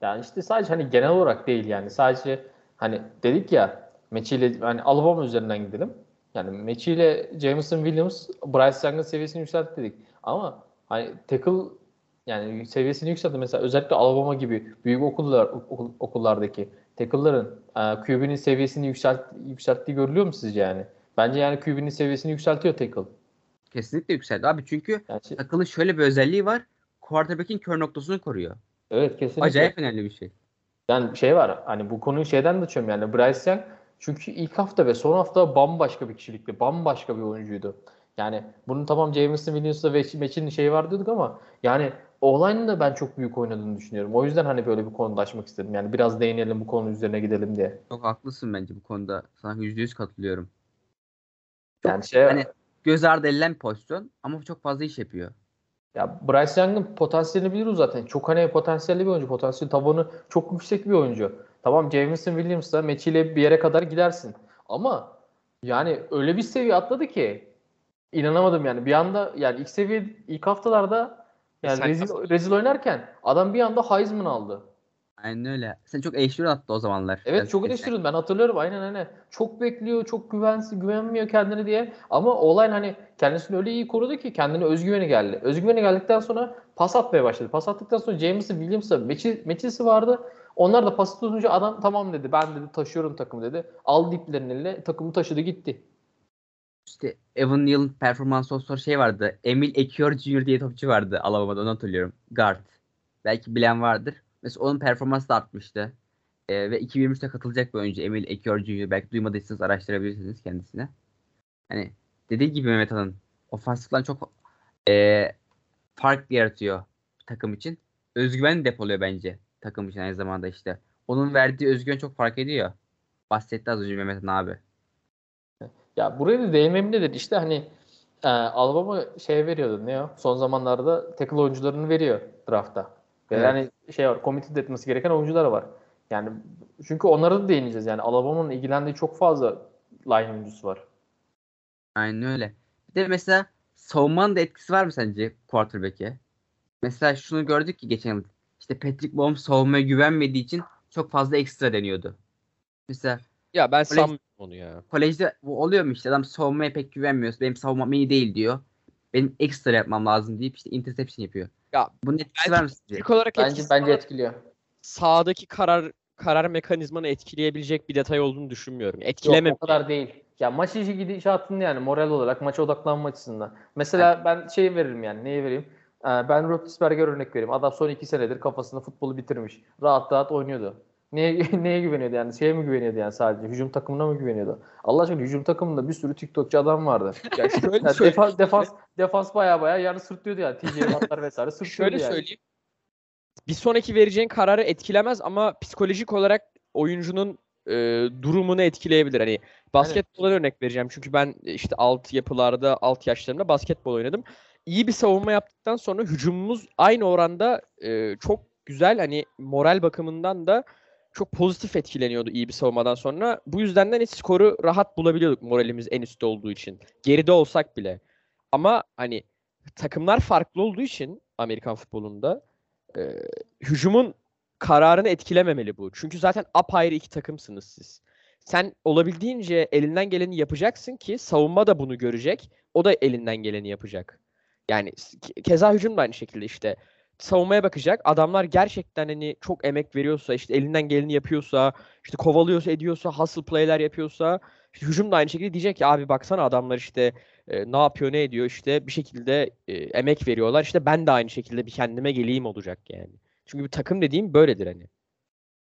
yani işte sadece hani genel olarak değil yani sadece hani dedik ya ile hani Alabama üzerinden gidelim. Yani Meçi ile Jameson Williams Bryce Young'ın seviyesini yükseltti dedik. Ama hani tackle yani seviyesini yükseltti. Mesela özellikle Alabama gibi büyük okullar okul- okullardaki tackle'ların e, QB'nin seviyesini yükselt, yükselttiği görülüyor mu sizce yani? Bence yani QB'nin seviyesini yükseltiyor tackle. Kesinlikle yükseldi abi çünkü Yani şey- takılın şöyle bir özelliği var. Quarterback'in kör noktasını koruyor. evet kesinlikle. Acayip önemli bir şey. Yani şey var hani bu konuyu şeyden de açıyorum yani Bryce Young çünkü ilk hafta ve son hafta bambaşka bir kişilikti. Bambaşka bir oyuncuydu. Yani bunun tamam Jameson Williams'la ve Meç'in şeyi var diyorduk ama yani olayın da ben çok büyük oynadığını düşünüyorum. O yüzden hani böyle bir konuda açmak istedim. Yani biraz değinelim bu konu üzerine gidelim diye. Çok haklısın bence bu konuda. Sana %100 katılıyorum. Yani şey Hani göz ardı edilen pozisyon ama çok fazla iş yapıyor. ya Bryce Young'ın potansiyelini biliyoruz zaten. Çok hani potansiyelli bir oyuncu. Potansiyel tabanı çok yüksek bir oyuncu. Tamam Jameson Williams'la Meç'iyle bir yere kadar gidersin. Ama yani öyle bir seviye atladı ki inanamadım yani. Bir anda yani ilk seviye ilk haftalarda yani Sen rezil, nasıl- rezil oynarken adam bir anda Heisman aldı. Aynen öyle. Sen çok eleştiri attı o zamanlar. Evet Biraz çok eleştiriyordum ben hatırlıyorum aynen aynen. Çok bekliyor, çok güvensiz, güvenmiyor kendine diye. Ama olay hani kendisini öyle iyi korudu ki kendine özgüveni geldi. Özgüveni geldikten sonra pas atmaya başladı. Pas attıktan sonra Jameson Williams'a Meçisi vardı. Onlar da pası tutunca adam tamam dedi. Ben dedi taşıyorum takımı dedi. Aldı iplerin eline takımı taşıdı gitti. İşte Evan Neal'ın performansı sonra şey vardı. Emil Ekiyor Jr. diye topçu vardı Alabama'da onu hatırlıyorum. Guard. Belki bilen vardır. Mesela onun performansı da artmıştı. Ee, ve 2023'te katılacak bir oyuncu Emil Ekiyor Jr. Belki duymadıysanız araştırabilirsiniz kendisine. Hani dediği gibi Mehmet Han'ın ofansiften çok e, fark yaratıyor takım için. Özgüven depoluyor bence takım için aynı zamanda işte. Onun verdiği özgüven çok fark ediyor. Bahsetti az önce Mehmet abi. Ya buraya da değinmem nedir? İşte hani e, Alabama şey veriyordu ne o? Son zamanlarda tackle oyuncularını veriyor draftta. Ve Evet. Yani şey var, committed etmesi gereken oyuncular var. Yani çünkü onlara da değineceğiz. Yani Alabama'nın ilgilendiği çok fazla line oyuncusu var. Aynen öyle. Bir de mesela savunmanın da etkisi var mı sence quarterback'e? Mesela şunu gördük ki geçen yıl. İşte Patrick Mahomes savunmaya güvenmediği için çok fazla ekstra deniyordu. Mesela Ya ben Kolej- sanmıyorum onu ya. kolejde bu oluyor mu işte adam savunmaya pek güvenmiyor. Benim savunmam iyi değil diyor. Benim ekstra yapmam lazım deyip işte interception yapıyor. Ya Bunun etkisi var mı sizce? İlk olarak Bence bence etkiliyor. sahadaki karar karar mekanizmanı etkileyebilecek bir detay olduğunu düşünmüyorum. Yok Etkileme o kadar değil. Ya maç içi gidişatında yani moral olarak maça odaklanma açısından. Mesela ben şey veririm yani neyi vereyim? Ee, Ben Roethlisberger örnek vereyim. Adam son iki senedir kafasında futbolu bitirmiş. Rahat rahat oynuyordu. Neye, neye güveniyordu yani? Şeye mi güveniyordu yani sadece? Hücum takımına mı güveniyordu? Allah aşkına hücum takımında bir sürü TikTokçu adam vardı. Ya şöyle Yani söyleyeyim. defans, defans, defans baya baya yani sırtlıyordu yani. TJ Watt'lar vesaire sırtlıyordu Şöyle yani. söyleyeyim. Bir sonraki vereceğin kararı etkilemez ama psikolojik olarak oyuncunun e, durumunu etkileyebilir. Hani basketbola örnek vereceğim. Çünkü ben işte alt yapılarda, alt yaşlarımda basketbol oynadım. İyi bir savunma yaptıktan sonra hücumumuz aynı oranda e, çok güzel hani moral bakımından da çok pozitif etkileniyordu iyi bir savunmadan sonra. Bu yüzden de hani skoru rahat bulabiliyorduk moralimiz en üstte olduğu için. Geride olsak bile. Ama hani takımlar farklı olduğu için Amerikan futbolunda e, hücumun kararını etkilememeli bu. Çünkü zaten apayrı iki takımsınız siz. Sen olabildiğince elinden geleni yapacaksın ki savunma da bunu görecek. O da elinden geleni yapacak. Yani keza hücum da aynı şekilde işte savunmaya bakacak. Adamlar gerçekten hani çok emek veriyorsa, işte elinden geleni yapıyorsa, işte kovalıyorsa, ediyorsa, hustle play'ler yapıyorsa, işte hücum da aynı şekilde diyecek ki abi baksana adamlar işte e, ne yapıyor, ne ediyor işte bir şekilde e, emek veriyorlar. İşte ben de aynı şekilde bir kendime geleyim olacak yani. Çünkü bir takım dediğim böyledir hani.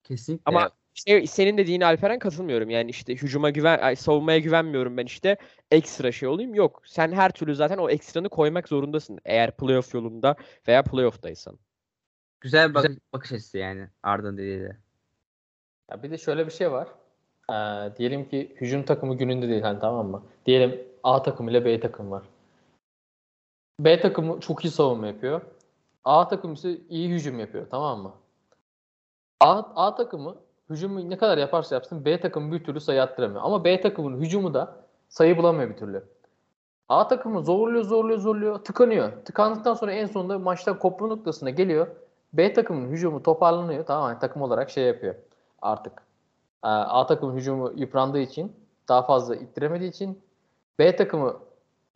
Kesinlikle. Ama şey, senin dediğine Alperen katılmıyorum. Yani işte hücuma güven, ay, savunmaya güvenmiyorum ben işte ekstra şey olayım. Yok. Sen her türlü zaten o ekstranı koymak zorundasın. Eğer playoff yolunda veya playoff'taysan. güzel bir bak- bakış açısı yani Arda'nın dediği de. Ya bir de şöyle bir şey var. Ee, diyelim ki hücum takımı gününde değil hani tamam mı? Diyelim A takımı ile B takım var. B takımı çok iyi savunma yapıyor. A takımı ise iyi hücum yapıyor tamam mı? A, A takımı hücumu ne kadar yaparsa yapsın B takımı bir türlü sayı attıramıyor. Ama B takımının hücumu da sayı bulamıyor bir türlü. A takımı zorluyor zorluyor zorluyor tıkanıyor. Tıkandıktan sonra en sonunda maçtan kopma noktasına geliyor. B takımının hücumu toparlanıyor. Tamam mı? takım olarak şey yapıyor artık. Ee, A takımın hücumu yıprandığı için daha fazla ittiremediği için B takımı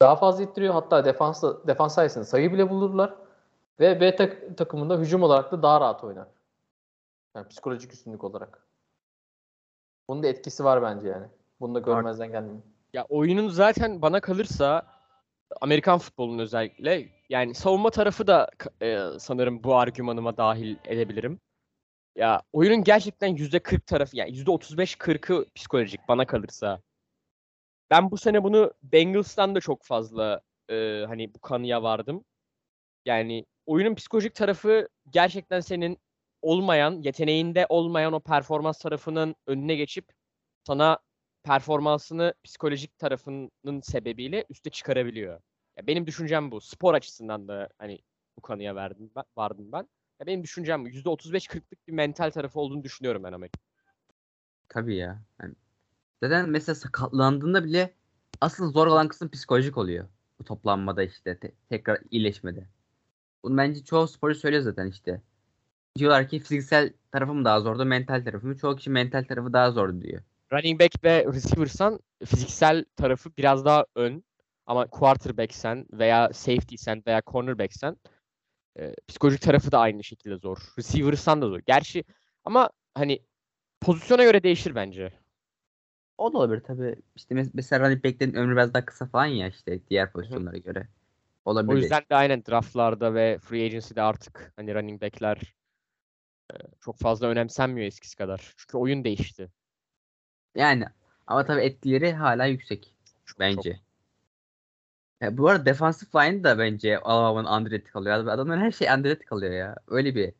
daha fazla ittiriyor. Hatta defans defans sayesinde sayı bile bulurlar. Ve B tak- takımında hücum olarak da daha rahat oynar. Yani psikolojik üstünlük olarak. Bunun da etkisi var bence yani. Bunu da görmezden gelmeyin. Ya oyunun zaten bana kalırsa Amerikan futbolunun özellikle yani savunma tarafı da e, sanırım bu argümanıma dahil edebilirim. Ya oyunun gerçekten %40 tarafı yani %35-40'ı psikolojik bana kalırsa. Ben bu sene bunu Bengals'tan da çok fazla e, hani bu kanıya vardım. Yani oyunun psikolojik tarafı gerçekten senin olmayan, yeteneğinde olmayan o performans tarafının önüne geçip sana performansını psikolojik tarafının sebebiyle üste çıkarabiliyor. Ya benim düşüncem bu. Spor açısından da hani bu kanıya verdim ben, vardım ben. Ya benim düşüncem bu. %35-40'lık bir mental tarafı olduğunu düşünüyorum ben Amerika. Tabii ya. Yani zaten mesela sakatlandığında bile asıl zor olan kısım psikolojik oluyor. Bu toplanmada işte te- tekrar iyileşmede. Bunu bence çoğu sporcu söylüyor zaten işte. Diyorlar ki fiziksel tarafı mı daha zordu, mental tarafı mı? Çoğu kişi mental tarafı daha zordu diyor. Running back ve receiver'san fiziksel tarafı biraz daha ön. Ama quarterback'sen veya safety'sen veya cornerback'sen e, psikolojik tarafı da aynı şekilde zor. Receiver'san da zor. Gerçi ama hani pozisyona göre değişir bence. O da olabilir tabii. İşte mes- mesela running back'lerin ömrü biraz daha kısa falan ya işte diğer pozisyonlara göre. Olabilir. O yüzden de aynen draftlarda ve free agency'de artık hani running back'ler çok fazla önemsenmiyor eskisi kadar. Çünkü oyun değişti. Yani ama tabii etkileri hala yüksek Çok, bence. çok. Ya bu arada defensive line de bence Alabama'nın underrated kalıyor. Adamların her şey underrated kalıyor ya. Öyle bir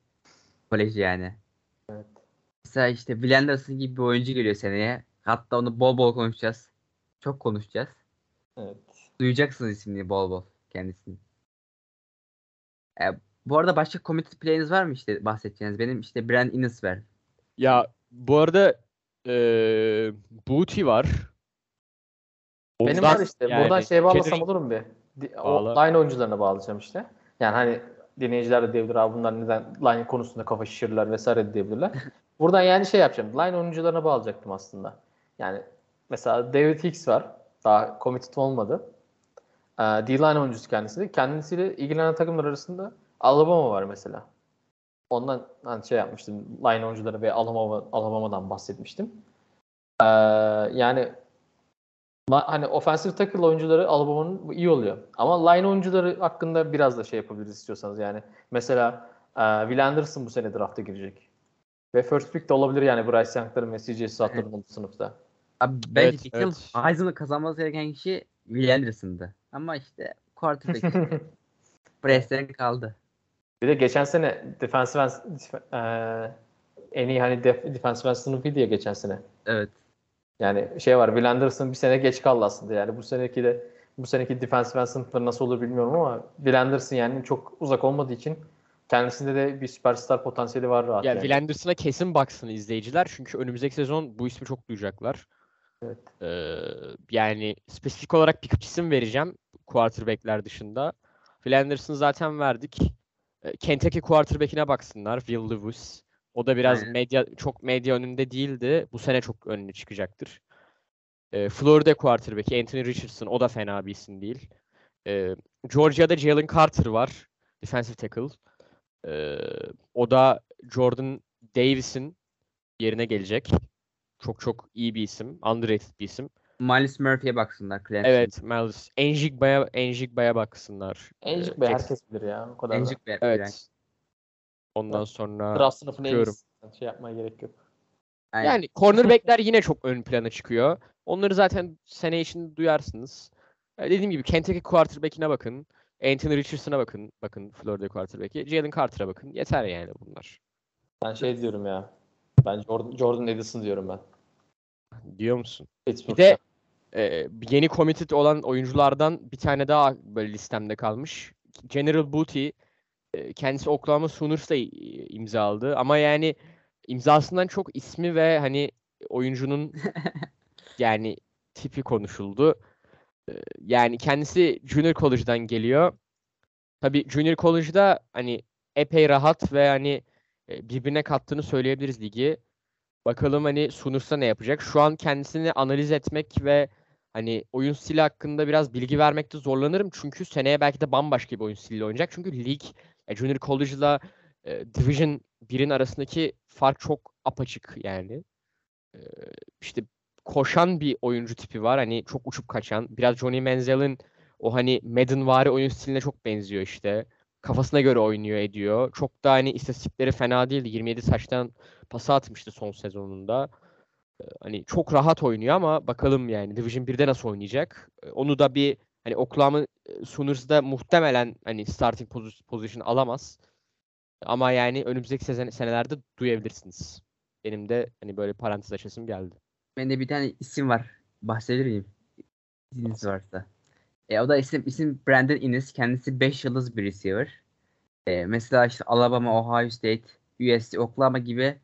kolej yani. Evet. Mesela işte Will Anderson gibi bir oyuncu geliyor seneye. Hatta onu bol bol konuşacağız. Çok konuşacağız. Evet. Duyacaksınız ismini bol bol kendisini. E, bu arada başka committed play'iniz var mı işte bahsedeceğiniz? Benim işte Brand Innes var. Ya bu arada e, Booty var. Benim Ondan var işte. yani Buradan şeye bağlasam Kendrick- olur mu bir? Di- O Bağla. line oyuncularına bağlayacağım işte. Yani hani dinleyiciler de diyebilir abi bunlar neden line konusunda kafa şişirirler vesaire de diyebilirler. Buradan yani şey yapacağım. Line oyuncularına bağlayacaktım aslında. Yani mesela David Hicks var. Daha committed olmadı. Ee, D-line oyuncusu kendisi. Kendisiyle ilgilenen takımlar arasında Alabama var mesela. Ondan hani şey yapmıştım. Line oyuncuları ve Alabama, Alabama'dan bahsetmiştim. Ee, yani hani offensive tackle oyuncuları Alabama'nın iyi oluyor. Ama line oyuncuları hakkında biraz da şey yapabiliriz istiyorsanız yani. Mesela e, Will Anderson bu sene drafta girecek. Ve first pick de olabilir yani Bryce Young'ların ve CJ Stroud'ların olduğu sınıfta. Abi bence Evet, yıl evet. Heisman'ı kazanması gereken kişi Will Anderson'dı. Ama işte quarterback. Preston kaldı. Bir de geçen sene defensive e, en iyi hani def, defensive end sınıfıydı ya geçen sene. Evet. Yani şey var Will Anderson bir sene geç kaldı aslında yani bu seneki de bu seneki defensive end sınıfları nasıl olur bilmiyorum ama Will Anderson yani çok uzak olmadığı için kendisinde de bir süperstar potansiyeli var rahat Ya yani. Will Anderson'a kesin baksın izleyiciler. Çünkü önümüzdeki sezon bu ismi çok duyacaklar. Evet. Ee, yani spesifik olarak birkaç isim vereceğim quarterback'ler dışında. Will Anderson zaten verdik. Ee, Kentucky quarterback'ine baksınlar. Will Levis. O da biraz Aynen. medya çok medya önünde değildi. Bu sene çok önüne çıkacaktır. Ee, Florida quarterback'i Anthony Richardson. O da fena bir isim değil. Ee, Georgia'da Jalen Carter var. Defensive tackle. Ee, o da Jordan Davis'in yerine gelecek. Çok çok iyi bir isim. Underrated bir isim. Miles Murphy'ye baksınlar. Clemson. Evet, Miles. Enjigba'ya Enjigba'ya baksınlar. Encik Ee, herkes bilir ya o kadar bir Evet. Ondan Evet. sonra Draft sınıfının en. Şey yapmaya gerek yok. Aynen. yani cornerback'ler yine çok ön plana çıkıyor. Onları zaten sene içinde duyarsınız. Ee, dediğim gibi Kentucky quarterback'ine bakın. Anthony Richardson'a bakın. Bakın Florida quarterback'i. Jalen Carter'a bakın. Yeter yani bunlar. Ben şey diyorum ya. Ben Jordan, Jordan Edison diyorum ben. Diyor musun? Pittsburgh'da. Bir de e, yeni committed olan oyunculardan bir tane daha böyle listemde kalmış. General Booty e, kendisi Oklahoma Sooners'ta i- imza aldı ama yani imzasından çok ismi ve hani oyuncunun yani tipi konuşuldu. E, Yani kendisi Junior College'dan geliyor. Tabii Junior College'da hani epey rahat ve hani e, birbirine kattığını söyleyebiliriz ligi. Bakalım hani Sooners ne yapacak? Şu an kendisini analiz etmek ve hani oyun stili hakkında biraz bilgi vermekte zorlanırım. Çünkü seneye belki de bambaşka bir oyun stiliyle oynayacak. Çünkü lig, e, Junior College'la e, Division 1'in arasındaki fark çok apaçık yani. Ee, işte koşan bir oyuncu tipi var. Hani çok uçup kaçan. Biraz Johnny Manziel'in o hani Madden-vari oyun stiline çok benziyor işte. Kafasına göre oynuyor ediyor. Çok da hani istatistikleri fena değildi. 27 saçtan pası atmıştı son sezonunda. Hani çok rahat oynuyor ama bakalım yani Division 1'de nasıl oynayacak. Onu da bir hani Oklahoma Sooners'da muhtemelen hani starting position alamaz. Ama yani önümüzdeki sezon, senelerde duyabilirsiniz. Benim de hani böyle parantez açasım geldi. Bende bir tane isim var. Bahsedebilir miyim? İzniniz varsa. E, o da isim isim Brandon Innes. Kendisi 5 yıldız bir receiver. E, mesela işte Alabama, Ohio State, USC, Oklahoma gibi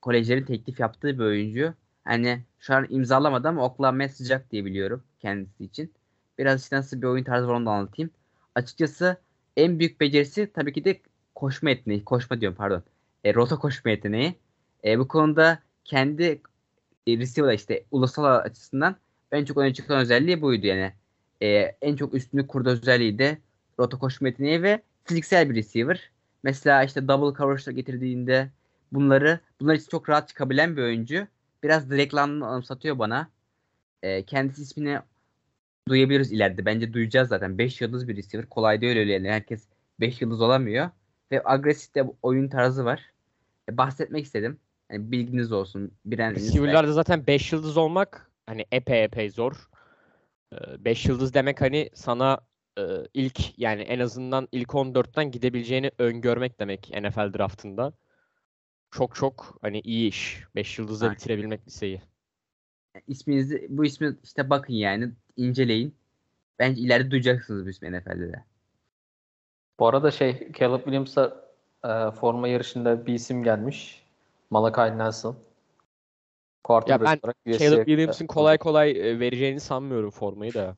kolejlerin teklif yaptığı bir oyuncu. Hani şu an imzalamadı ama Oklahoma'ya sıcak diye biliyorum kendisi için. Biraz işte nasıl bir oyun tarzı var onu da anlatayım. Açıkçası en büyük becerisi tabii ki de koşma yeteneği. Koşma diyorum pardon. E, rota koşma yeteneği. E, bu konuda kendi e, receiver işte ulusal açısından en çok öne çıkan özelliği buydu yani. E, en çok üstünlük kurdu özelliği de rota koşma yeteneği ve fiziksel bir receiver. Mesela işte double coverage'la getirdiğinde bunları bunlar için çok rahat çıkabilen bir oyuncu. Biraz London'u anımsatıyor bana. E, kendisi ismini duyabiliriz ileride. Bence duyacağız zaten. 5 yıldız bir receiver. Kolay değil öyle yani. Herkes 5 yıldız olamıyor. Ve agresif de oyun tarzı var. E, bahsetmek istedim. Hani bilginiz olsun. Receiver'larda zaten 5 yıldız olmak hani epey epey zor. 5 yıldız demek hani sana e, ilk yani en azından ilk 14'ten gidebileceğini öngörmek demek NFL draftında. Çok çok hani iyi iş. 5 yıldızla Aynen. bitirebilmek liseyi. isminizi bu ismi işte bakın yani inceleyin. Bence ileride duyacaksınız bu ismi NFL'de de. Bu arada şey Caleb Williams'a e, forma yarışında bir isim gelmiş. Malachi Nelson. Quarterback ben Caleb Williams'ın kolay kolay e, vereceğini sanmıyorum formayı da.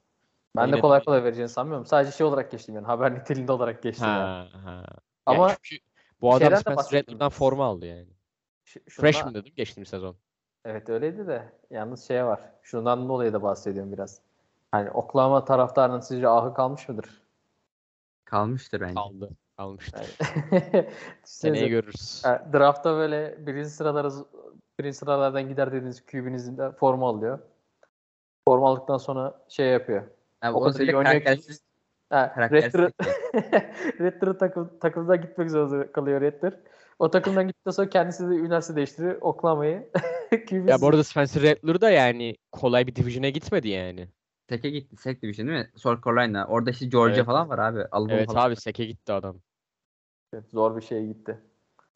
Ben de Yine- kolay kolay vereceğini sanmıyorum. Sadece şey olarak geçtim yani. Haber niteliğinde olarak geçtim yani. Ha, ha. Ama yani çünkü bu adam Spencer. Rattler'dan forma aldı yani. şu- şundan- Freshman dedim geçtiğimiz sezon. Evet öyleydi de yalnız şey var. Şundan dolayı da bahsediyorum biraz. Hani Oklahoma taraftarının sizce ahı kalmış mıdır? Kalmıştır bence. Kaldı. Kalmıştır. Yani, Seneye görürüz. e, draftta böyle birinci sıraları birinci sıralardan gider dediğiniz QB'nizin de forma alıyor. Forma aldıktan sonra şey yapıyor. Abi, O kadar iyi oynuyor ki-. Ha, Rattler, Rattler takım, takımdan gitmek zorunda kalıyor Rattler. O takımdan gittikten sonra kendisi de üniversite değiştiriyor. Oklahoma'yı. QB'si. Ya bu arada Spencer Rattler da yani kolay bir division'a gitmedi yani. Seke gitti. Sek Division değil mi? South Carolina. Orada işte Georgia Evet. falan var abi. Alabama Evet falan. abi seke gitti adam. Evet, zor bir şeye gitti.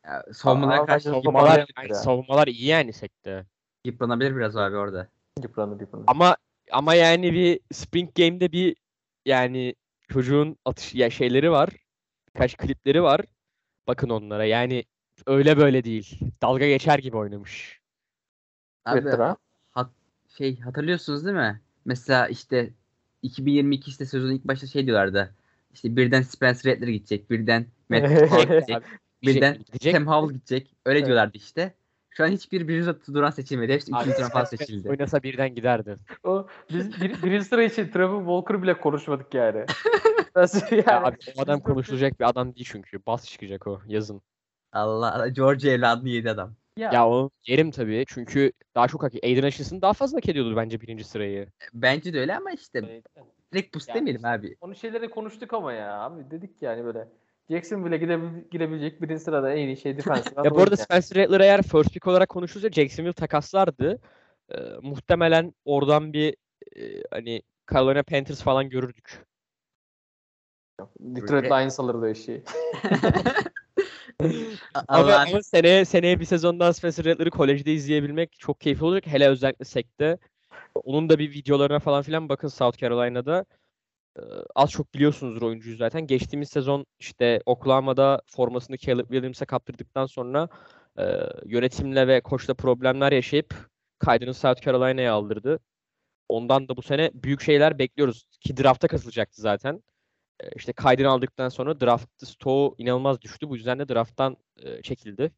Ya, savunmalara Aa, karşı Savunmalar, yani ya. savunmalar iyi yani sekte. yıpranabilir biraz abi orada. Yıpranır yıpranır. Ama ama yani bir Spring Game'de bir yani çocuğun atış ya şeyleri var. Birkaç klipleri var. Bakın onlara. Yani öyle böyle değil. Dalga geçer gibi oynamış. Abi ha? hat, şey hatırlıyorsunuz değil mi? Mesela işte 2022 işte sezonun ilk başta şey diyorlardı. İşte birden Spencer Rattler gidecek, birden Matt gidecek, birden. Sam Howell gidecek. Öyle Evet. diyorlardı işte. Şu an hiçbir birinci duran seçilmedi. Hepsi üçüncü tura falan seçildi. Oynasa birden giderdi. O, biz bir, birinci sıra için Trevor Walker bile konuşmadık yani. Nasıl yani? Ya abi o adam konuşulacak bir adam değil çünkü. Bas çıkacak o yazın. Allah Allah. Georgia evladını yedi adam. Ya, Ya o yerim tabii. Çünkü daha çok hak Aiden Hutchinson daha fazla hak ediyordu bence birinci sırayı. Bence de öyle ama işte Evet. direkt boost Ya demeyelim abi. Onu şeyleri konuştuk ama ya abi dedik yani böyle Jacksonville'e gidebil- girebilecek birinci sırada en iyi şey defensive. Ya bu arada Spencer Rattler eğer first pick olarak konuşulursa Jacksonville takaslardı. Ee, muhtemelen oradan bir e, hani Carolina Panthers falan görürdük. Detroit Lions alırdı o işi. Ama, ama seneye, seneye bir sezon daha Spencer Rattler'ı kolejde izleyebilmek çok keyifli olacak. Hele özellikle sekte. Onun da bir videolarına falan filan bakın South Carolina'da. Az çok biliyorsunuzdur oyuncuyu zaten. Geçtiğimiz sezon işte Oklahoma'da formasını Caleb Williams'a kaptırdıktan sonra e, yönetimle ve koçla problemler yaşayıp kaydını South Carolina'ya aldırdı. Ondan da bu sene büyük şeyler bekliyoruz. Ki drafta kasılacaktı zaten. E, işte kaydını aldıktan sonra draft stoğu inanılmaz düştü. Bu yüzden de drafttan e, çekildi.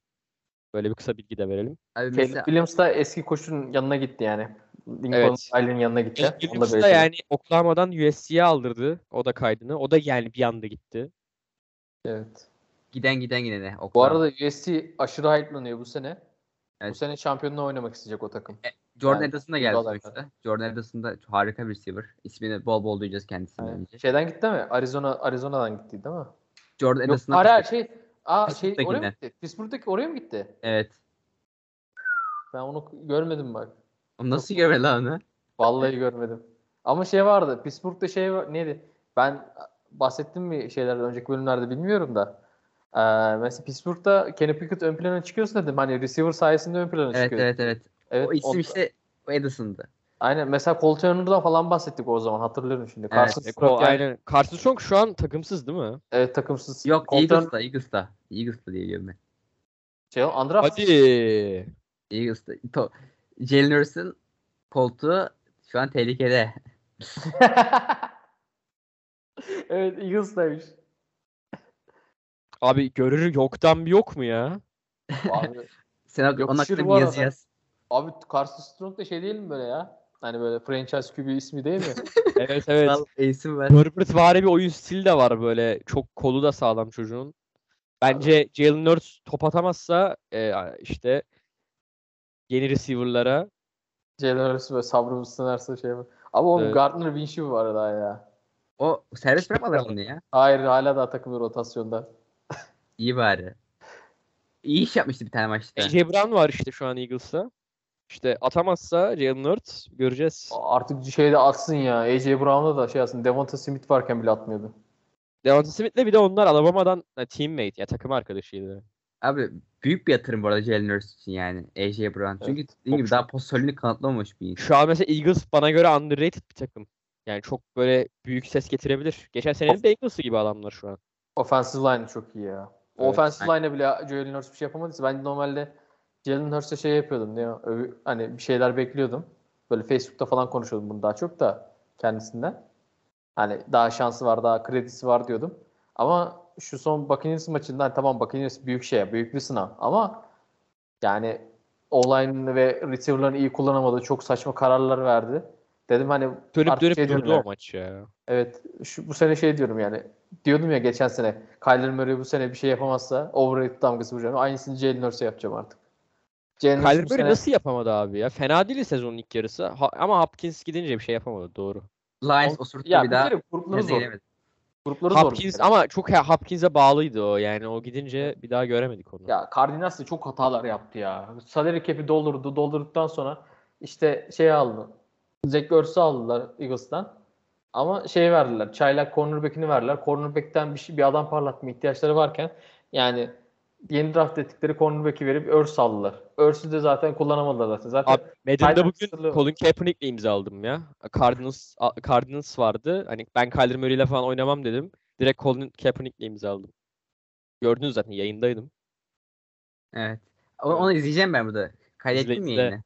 Böyle bir kısa bilgi de verelim. abi Caleb Williams da eski koçun yanına gitti yani. Lincoln Evet. Riley'nin yanına gitti. Caleb Onu da yani Oklahoma'dan USC'ye aldırdı. O da kaydını. O da yani bir anda gitti. Evet. giden giden gidene. Bu Oklahoma. arada USC aşırı hype'lanıyor bu sene. Evet. Bu sene şampiyonluğu oynamak isteyecek o takım. Jordan Yani Addison da geldi sonuçta. Jordan Addison da harika bir receiver. İsmini bol bol duyacağız kendisinden önce. şeyden gitti mi? Arizona Arizona'dan gitti değil mi? Jordan Yok, Addison'a hayır, hayır, şey Aa şey oraya mı gitti? Pittsburgh'daki oraya mı gitti? Evet. Ben onu görmedim bak. Nasıl görmedi lan onu? Vallahi görmedim. Ama şey vardı. Pittsburgh'da şey var. Neydi? Ben bahsettim mi şeylerden önceki bölümlerde bilmiyorum da. Ee, mesela Pittsburgh'da Kenny Pickett ön plana çıkıyorsun dedim. Hani receiver sayesinde ön plana Evet çıkıyor. evet evet. Evet, o isim on- işte o Addison'dı. Aynen. Mesela Cole Turner'dan falan bahsettik o zaman. Hatırlıyorum şimdi. Evet, Carson E, Strong yani- aynen. Carson Strong şu an takımsız değil mi? Evet takımsız. Yok Cole Turner- Eagles'ta Eagles'ta. Eagles'ta diye ben. Şey, undrafted. Hadi. Eagles'ta. To- Jalen Hurts'ın koltuğu şu an tehlikede. evet Eagles'daymış. Abi görür yoktan bir yok mu ya? Abi, Sen onun Yakışır hakkında bir yazı yaz. abi Carson Strong da şey değil mi böyle ya? Hani böyle franchise QB ismi değil mi? Evet evet. İsim ver. Herbert vari bir oyun stili de var böyle. Çok kolu da sağlam çocuğun. Bence Jalen Hurts top atamazsa e, işte yeni receiver'lara Jalen Hurts böyle sabrımı sınarsa şey var. Ama onun Evet. Gardner Minshew var daha ya. O servis bırakmadılar onu ya. Hayır hala daha takımı rotasyonda. İyi bari. İyi iş yapmıştı bir tane maçta. AJ Brown var işte şu an Eagles'ta. İşte atamazsa Jalen Hurts göreceğiz. Artık şeyde atsın ya. AJ Brown'da da şey atsın. Devonta Smith varken bile atmıyordu. Devonta Smith'le bir de onlar Alabama'dan e, teammate ya takım arkadaşıydı. Abi büyük bir yatırım bu arada Jalen Hurts için yani. AJ Brown. Çünkü dediğim gibi Çok- daha pozisyonunu kanıtlamamış bir insan. Şu an mesela Eagles bana göre underrated bir takım. Yani çok böyle büyük ses getirebilir. Geçen senenin Bengals'ı gibi adamlar şu an. Offensive line çok iyi ya. O Evet. offensive line'e bile Jalen Hurts bir şey yapamadıysa ben normalde Jalen Hurts'e şey yapıyordum diye hani bir şeyler bekliyordum. Böyle Facebook'ta falan konuşuyordum bunu daha çok da kendisinden. Hani daha şansı var, daha kredisi var diyordum. Ama şu son Buccaneers maçında hani tamam Buccaneers büyük şey, büyük bir sınav ama yani online ve receiver'ların iyi kullanamadığı çok saçma kararlar verdi. Dedim hani Dönüp Artık dönüp şey durdu ya. o maç ya. Evet şu, bu sene şey diyorum yani diyordum ya geçen sene Kyler Murray bu sene bir şey yapamazsa overrated damgası vuracağım. Aynısını Jalen Hurts'e yapacağım artık. Jalen Kyler Murray sene- nasıl yapamadı abi ya? Fena değil sezonun ilk yarısı. Ha- ama Hopkins gidince bir şey yapamadı doğru. Lions O- osurttu ya bir bir daha. kere Gaza zor. gelemedi. Grupları zor. Hopkins kere. ama çok Hopkins'e bağlıydı o yani o gidince bir daha göremedik onu. Ya Cardinals çok hatalar yaptı ya. Salary cap'i doldurdu. Doldurduktan sonra işte şey aldı. Zach Ertz'ü aldılar Eagles'tan. Ama şey verdiler. Çaylak cornerback'ini verdiler. Cornerback'ten bir şey bir adam parlatma ihtiyaçları varken yani yeni draft ettikleri cornerback'i verip Ertz aldılar. Ertz'ü de zaten kullanamadılar zaten. Zaten Abi Madden'da bugün var. Colin Kaepernick'le imzaladım ya. Cardinals Cardinals vardı. Hani ben Kyler Murray'le falan oynamam dedim. Direkt Colin Kaepernick'le imzaladım. Gördünüz zaten yayındaydım. Evet. Onu, onu izleyeceğim ben burada. Kaydettin İzle, mi yayını?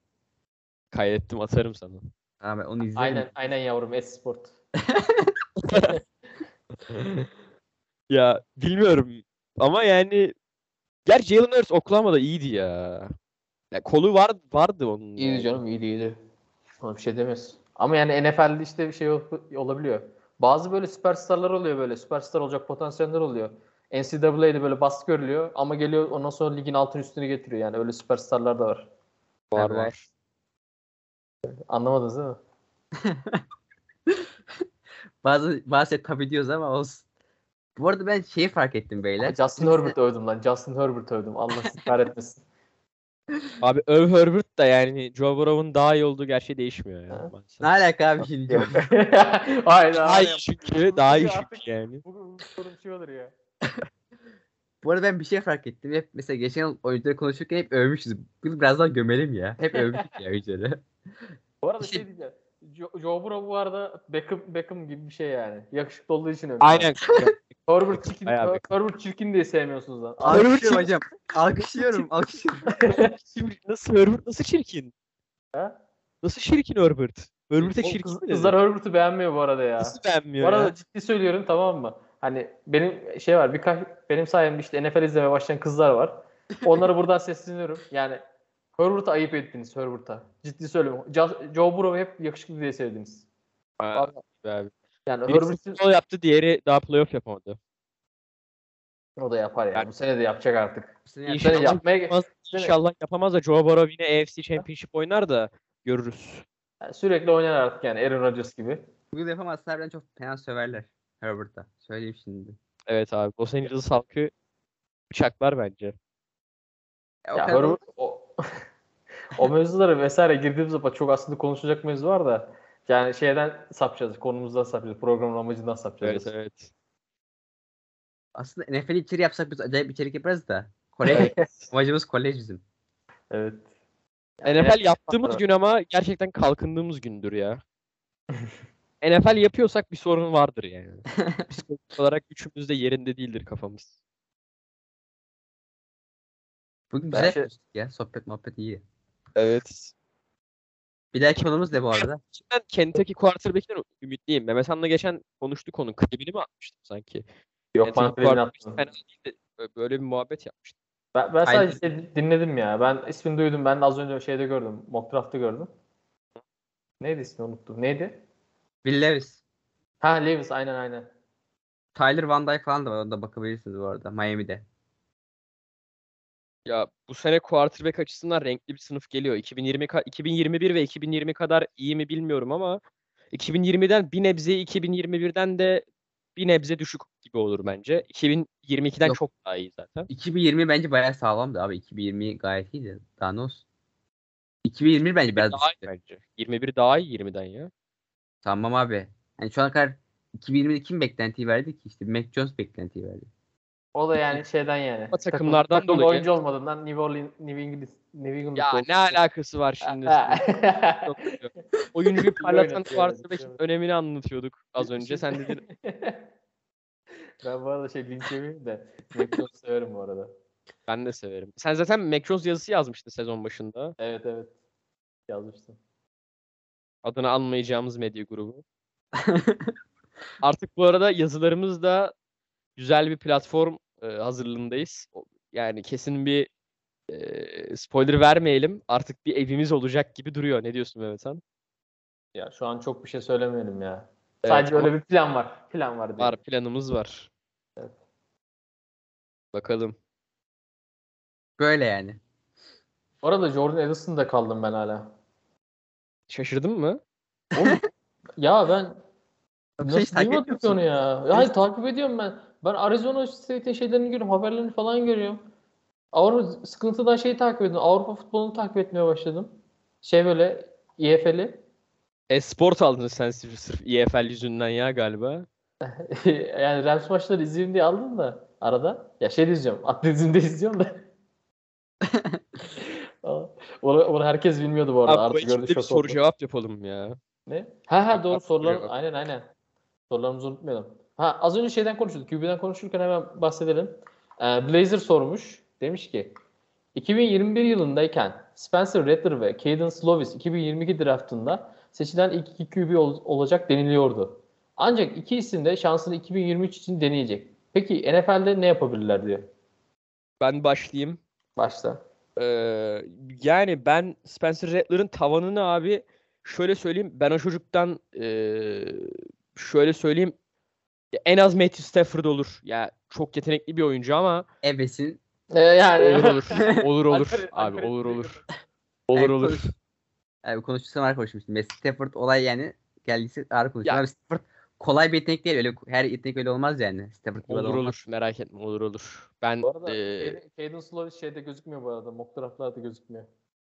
Kaydettim atarım sana. Ben onu izlerim. aynen aynen yavrum Esport. ya bilmiyorum ama yani Gerçi Jalen Hurts Oklahoma'da iyiydi ya. ya kolu var vardı onun. İyiydi yani. canım iyiydi iyiydi. Ona bir şey demez. Ama yani NFL'de işte bir şey ol- olabiliyor. Bazı böyle süperstarlar oluyor böyle. Süperstar olacak potansiyeller oluyor. NCAA'de böyle baskı görülüyor ama geliyor ondan sonra ligin altın üstünü getiriyor. Yani öyle süperstarlar da var. Var Evet. var. Anlamadınız değil mi? Bazı şey tabii diyoruz ama olsun. Bu arada ben şeyi fark ettim beyler. Justin Herbert övdüm lan. Justin Herbert övdüm. Allah sizi kahretmesin. Abi Öv Herbert da yani Joe Burrow'un daha iyi olduğu gerçeği değişmiyor Ha. ya. maalesef. Ne alaka abi şimdi? Hayır Daha iyi çünkü daha iyi çünkü yani. Bu, sorun şey olur ya. Bu arada ben bir şey fark ettim. Hep mesela geçen yıl oyuncuları konuşurken hep övmüşüz. Bu yıl biraz daha gömelim ya. Hep övmüştük ya oyuncuları. Bu arada şey diyeceğim. Jo- Joe Burrow bu arada Beckham, Beckham gibi bir şey yani. Yakışıklı olduğu için övüyorum. Aynen. Herbert çirkin, Bayağı Herbert çirkin diye sevmiyorsunuz lan. Alkışlıyorum hocam. Alkışlıyorum. Alkışlıyorum. nasıl Herbert nasıl çirkin? Ha? Nasıl çirkin Herbert? Herbert'e O çirkin kız- mi dedi? Kızlar Herbert'ı beğenmiyor bu arada ya. Nasıl beğenmiyor Bu arada ya? ciddi söylüyorum tamam mı? Hani benim şey var birkaç benim sayemde işte NFL izlemeye başlayan kızlar var. Onlara buradan sesleniyorum. Yani Herbert'a ayıp ettiniz Herbert'a. Ciddi söylüyorum. Jo- Joe Burrow'u hep yakışıklı diye sevdiniz. Vallahi. abi. Yani Birisi Bowl yaptı diğeri daha playoff yapamadı. O da yapar ya. Ben- Bu sene de yapacak artık. Bu sene Bu İnşallah sene yapmaya yapamaz, bu inşallah yapamaz da Joe Burrow yine AFC Championship oynar da görürüz. yani sürekli oynar artık yani Aaron Rodgers gibi. Bugün yapamazsa harbiden çok fena söverler Herbert'a. Söyleyeyim şimdi. Evet abi Los Angeles halkı bıçaklar bence. Ya, o Ya kadar Herbert o, o mevzulara vesaire girdiğimiz zaman çok aslında konuşacak mevzu var da yani şeyden sapacağız. Konumuzdan sapacağız. Programın amacından sapacağız. Evet evet. Aslında NFL içeri yapsak biz acayip içerik yaparız da. Kolej. Amacımız kolej bizim. Evet. NFL yaptığımız gün ama gerçekten kalkındığımız gündür ya. NFL yapıyorsak bir sorun vardır yani. Psikolojik olarak üçümüz de yerinde değildir kafamız. Bugün güzel şey- ya. Sohbet muhabbet iyi. Evet. Bir dahaki konumuz ne bu arada? Ben Kentucky quarterback'ten ümitliyim. Mehmet Han'la geçen konuştuk onun klibini mi atmıştım sanki? Yok bana klibini değildi. Böyle- bir muhabbet yapmıştım. Ben, ben sadece şey dinledim ya. Ben ismini duydum. Ben de az önce şeyde gördüm. Mock draft'ta gördüm. Neydi ismi unuttum. Neydi? Will Levis. Ha Levis aynen aynen. Tyler Van Dyke falan da var. Ona da bakabilirsiniz bu arada. Miami'de. Ya bu sene quarterback açısından renkli bir sınıf geliyor. 2020 ka- 2021 ve 2020 kadar iyi mi bilmiyorum ama 2020'den bir nebze 2021'den de bir nebze düşük gibi olur bence. 2022'den Yok. çok daha iyi zaten. 2020 bence bayağı sağlamdı abi. 2020 gayet iyiydi. Daha ne olsun. 2021 bence biraz Daha iyi düşüktü. bence. 21 daha iyi 20'den ya. Tamam abi. Yani şu ana kadar 2020'de kim beklentiyi verdi ki? İşte Mac Jones beklentiyi verdi. O da yani şeyden yani. Ama takımlardan takım dolayı. oyuncu olmadığından New Orleans, New England, New England Ya ne alakası var şimdi? Oyuncuyu parlatan oynatıyor, quarterback'in evet. önemini anlatıyorduk az önce. Sen dedin ben bu arada şey linç yemeyeyim de Mac Jones'u severim bu arada. ben de severim. Sen zaten Mac Jones yazısı yazmıştın sezon başında. Evet evet. Yazmıştım. Adını anmayacağımız medya grubu. Artık bu arada yazılarımız da güzel bir platform e, hazırlığındayız. Yani kesin bir e, spoiler vermeyelim. Artık bir evimiz olacak gibi duruyor. Ne diyorsun Mehmet Han? Ya şu an çok bir şey söylemeyelim ya. Evet, Sadece öyle bir plan var. Plan var. Var diyelim. planımız var. Evet. Bakalım. Böyle yani. Bu arada Jordan Edison'da kaldım ben hala. Şaşırdın mı? Ya ben nasıl ki etmiyor onu ya? Ya hayır takip ediyorum ben. Ben Arizona State'in şeylerini görüyorum. Haberlerini falan görüyorum. Avrupa sıkıntıdan şeyi takip ediyorum. Avrupa futbolunu takip etmeye başladım. Şey böyle EFL'i. Esport aldın sen sırf, sırf EFL yüzünden ya galiba. yani Rams maçları izleyeyim diye aldım da arada. Ya şey izliyorum. Atletizmde izliyorum da. onu, onu herkes bilmiyordu bu arada. Abi Artık bir soru oldu. cevap yapalım ya. Ne? Ha ha doğru sorular. Aynen aynen. Sorularımızı unutmayalım. Ha az önce şeyden konuşuyorduk. QB'den konuşurken hemen bahsedelim. Ee, Blazer sormuş. Demiş ki 2021 yılındayken Spencer Rattler ve Caden Slovis 2022 draftında seçilen ilk iki QB ol- olacak deniliyordu. Ancak iki isim de şansını 2023 için deneyecek. Peki NFL'de ne yapabilirler diyor. Ben başlayayım. Başta. Ee, yani ben Spencer Rattler'ın tavanını abi şöyle söyleyeyim. Ben o çocuktan ee, şöyle söyleyeyim. Ya en az Matthew Stafford olur. Ya çok yetenekli bir oyuncu ama Ebesin. Ee, yani olur olur. Olur olur. Abi olur olur. Olur Yani olur. konuş- Yani konuştuysam ağır konuşmuştum. Messi Stafford olay yani geldiyse ağır konuştum. Ya- Abi Stafford kolay bir yetenek değil. Öyle her yetenek öyle olmaz yani. Stafford Olur adam olmaz. olur. Merak etme olur olur. Ben Bu arada ee, Caden- Slovis şeyde gözükmüyor bu arada. Mock draftlarda gözükmüyor.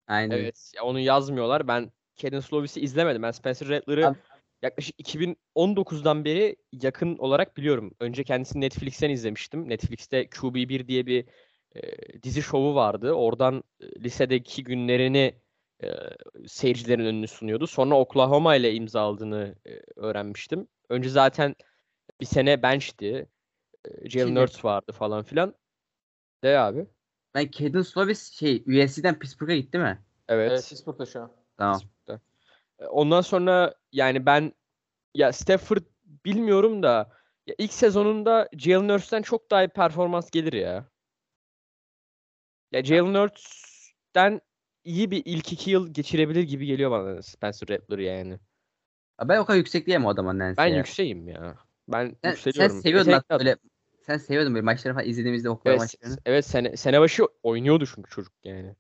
Aynen. Evet, ya onu yazmıyorlar. Ben Caden Slovis'i izlemedim. Ben Spencer Rattler'ı Abi- yaklaşık 2019'dan beri yakın olarak biliyorum. Önce kendisini Netflix'ten izlemiştim. Netflix'te QB1 diye bir e, dizi şovu vardı. Oradan e, lisedeki günlerini e, seyircilerin önüne sunuyordu. Sonra Oklahoma ile imzaladığını e, öğrenmiştim. Önce zaten bir sene bench'ti. E, Jalen Hurts vardı falan filan. De abi. Ben Caden Slovis şey USC'den Pittsburgh'a gitti mi? Evet. Evet, Pittsburgh'da şu an. Tamam. E, Ondan sonra yani ben ya Stafford bilmiyorum da ya ilk sezonunda Jalen Hurts'ten çok daha iyi performans gelir ya. Ya Jalen Hurts'ten iyi bir ilk iki yıl geçirebilir gibi geliyor bana Spencer Rattler yani. Ben o kadar yüksek diyemem o adama nedense Ben yükseğim ya. Ben Sen, sen yükseliyorum. seviyordun Yetenekli hatta adam. böyle sen seviyordun böyle maçları falan izlediğimizde okula Evet, maçlarını. evet sene, sene başı oynuyordu çünkü çocuk yani.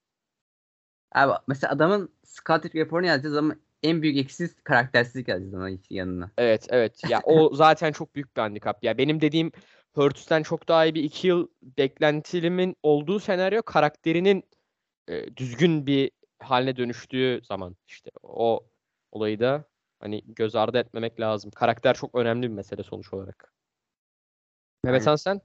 Abi mesela adamın scouting raporunu yazacağız zaman en büyük eksisi karaktersizlik hiç yanına. Evet evet. Ya o zaten çok büyük bir handikap. Ya benim dediğim Hurts'ten çok daha iyi bir iki yıl beklentilimin olduğu senaryo karakterinin e, düzgün bir haline dönüştüğü zaman işte o olayı da hani göz ardı etmemek lazım. Karakter çok önemli bir mesele sonuç olarak. Mehmet. Han sen?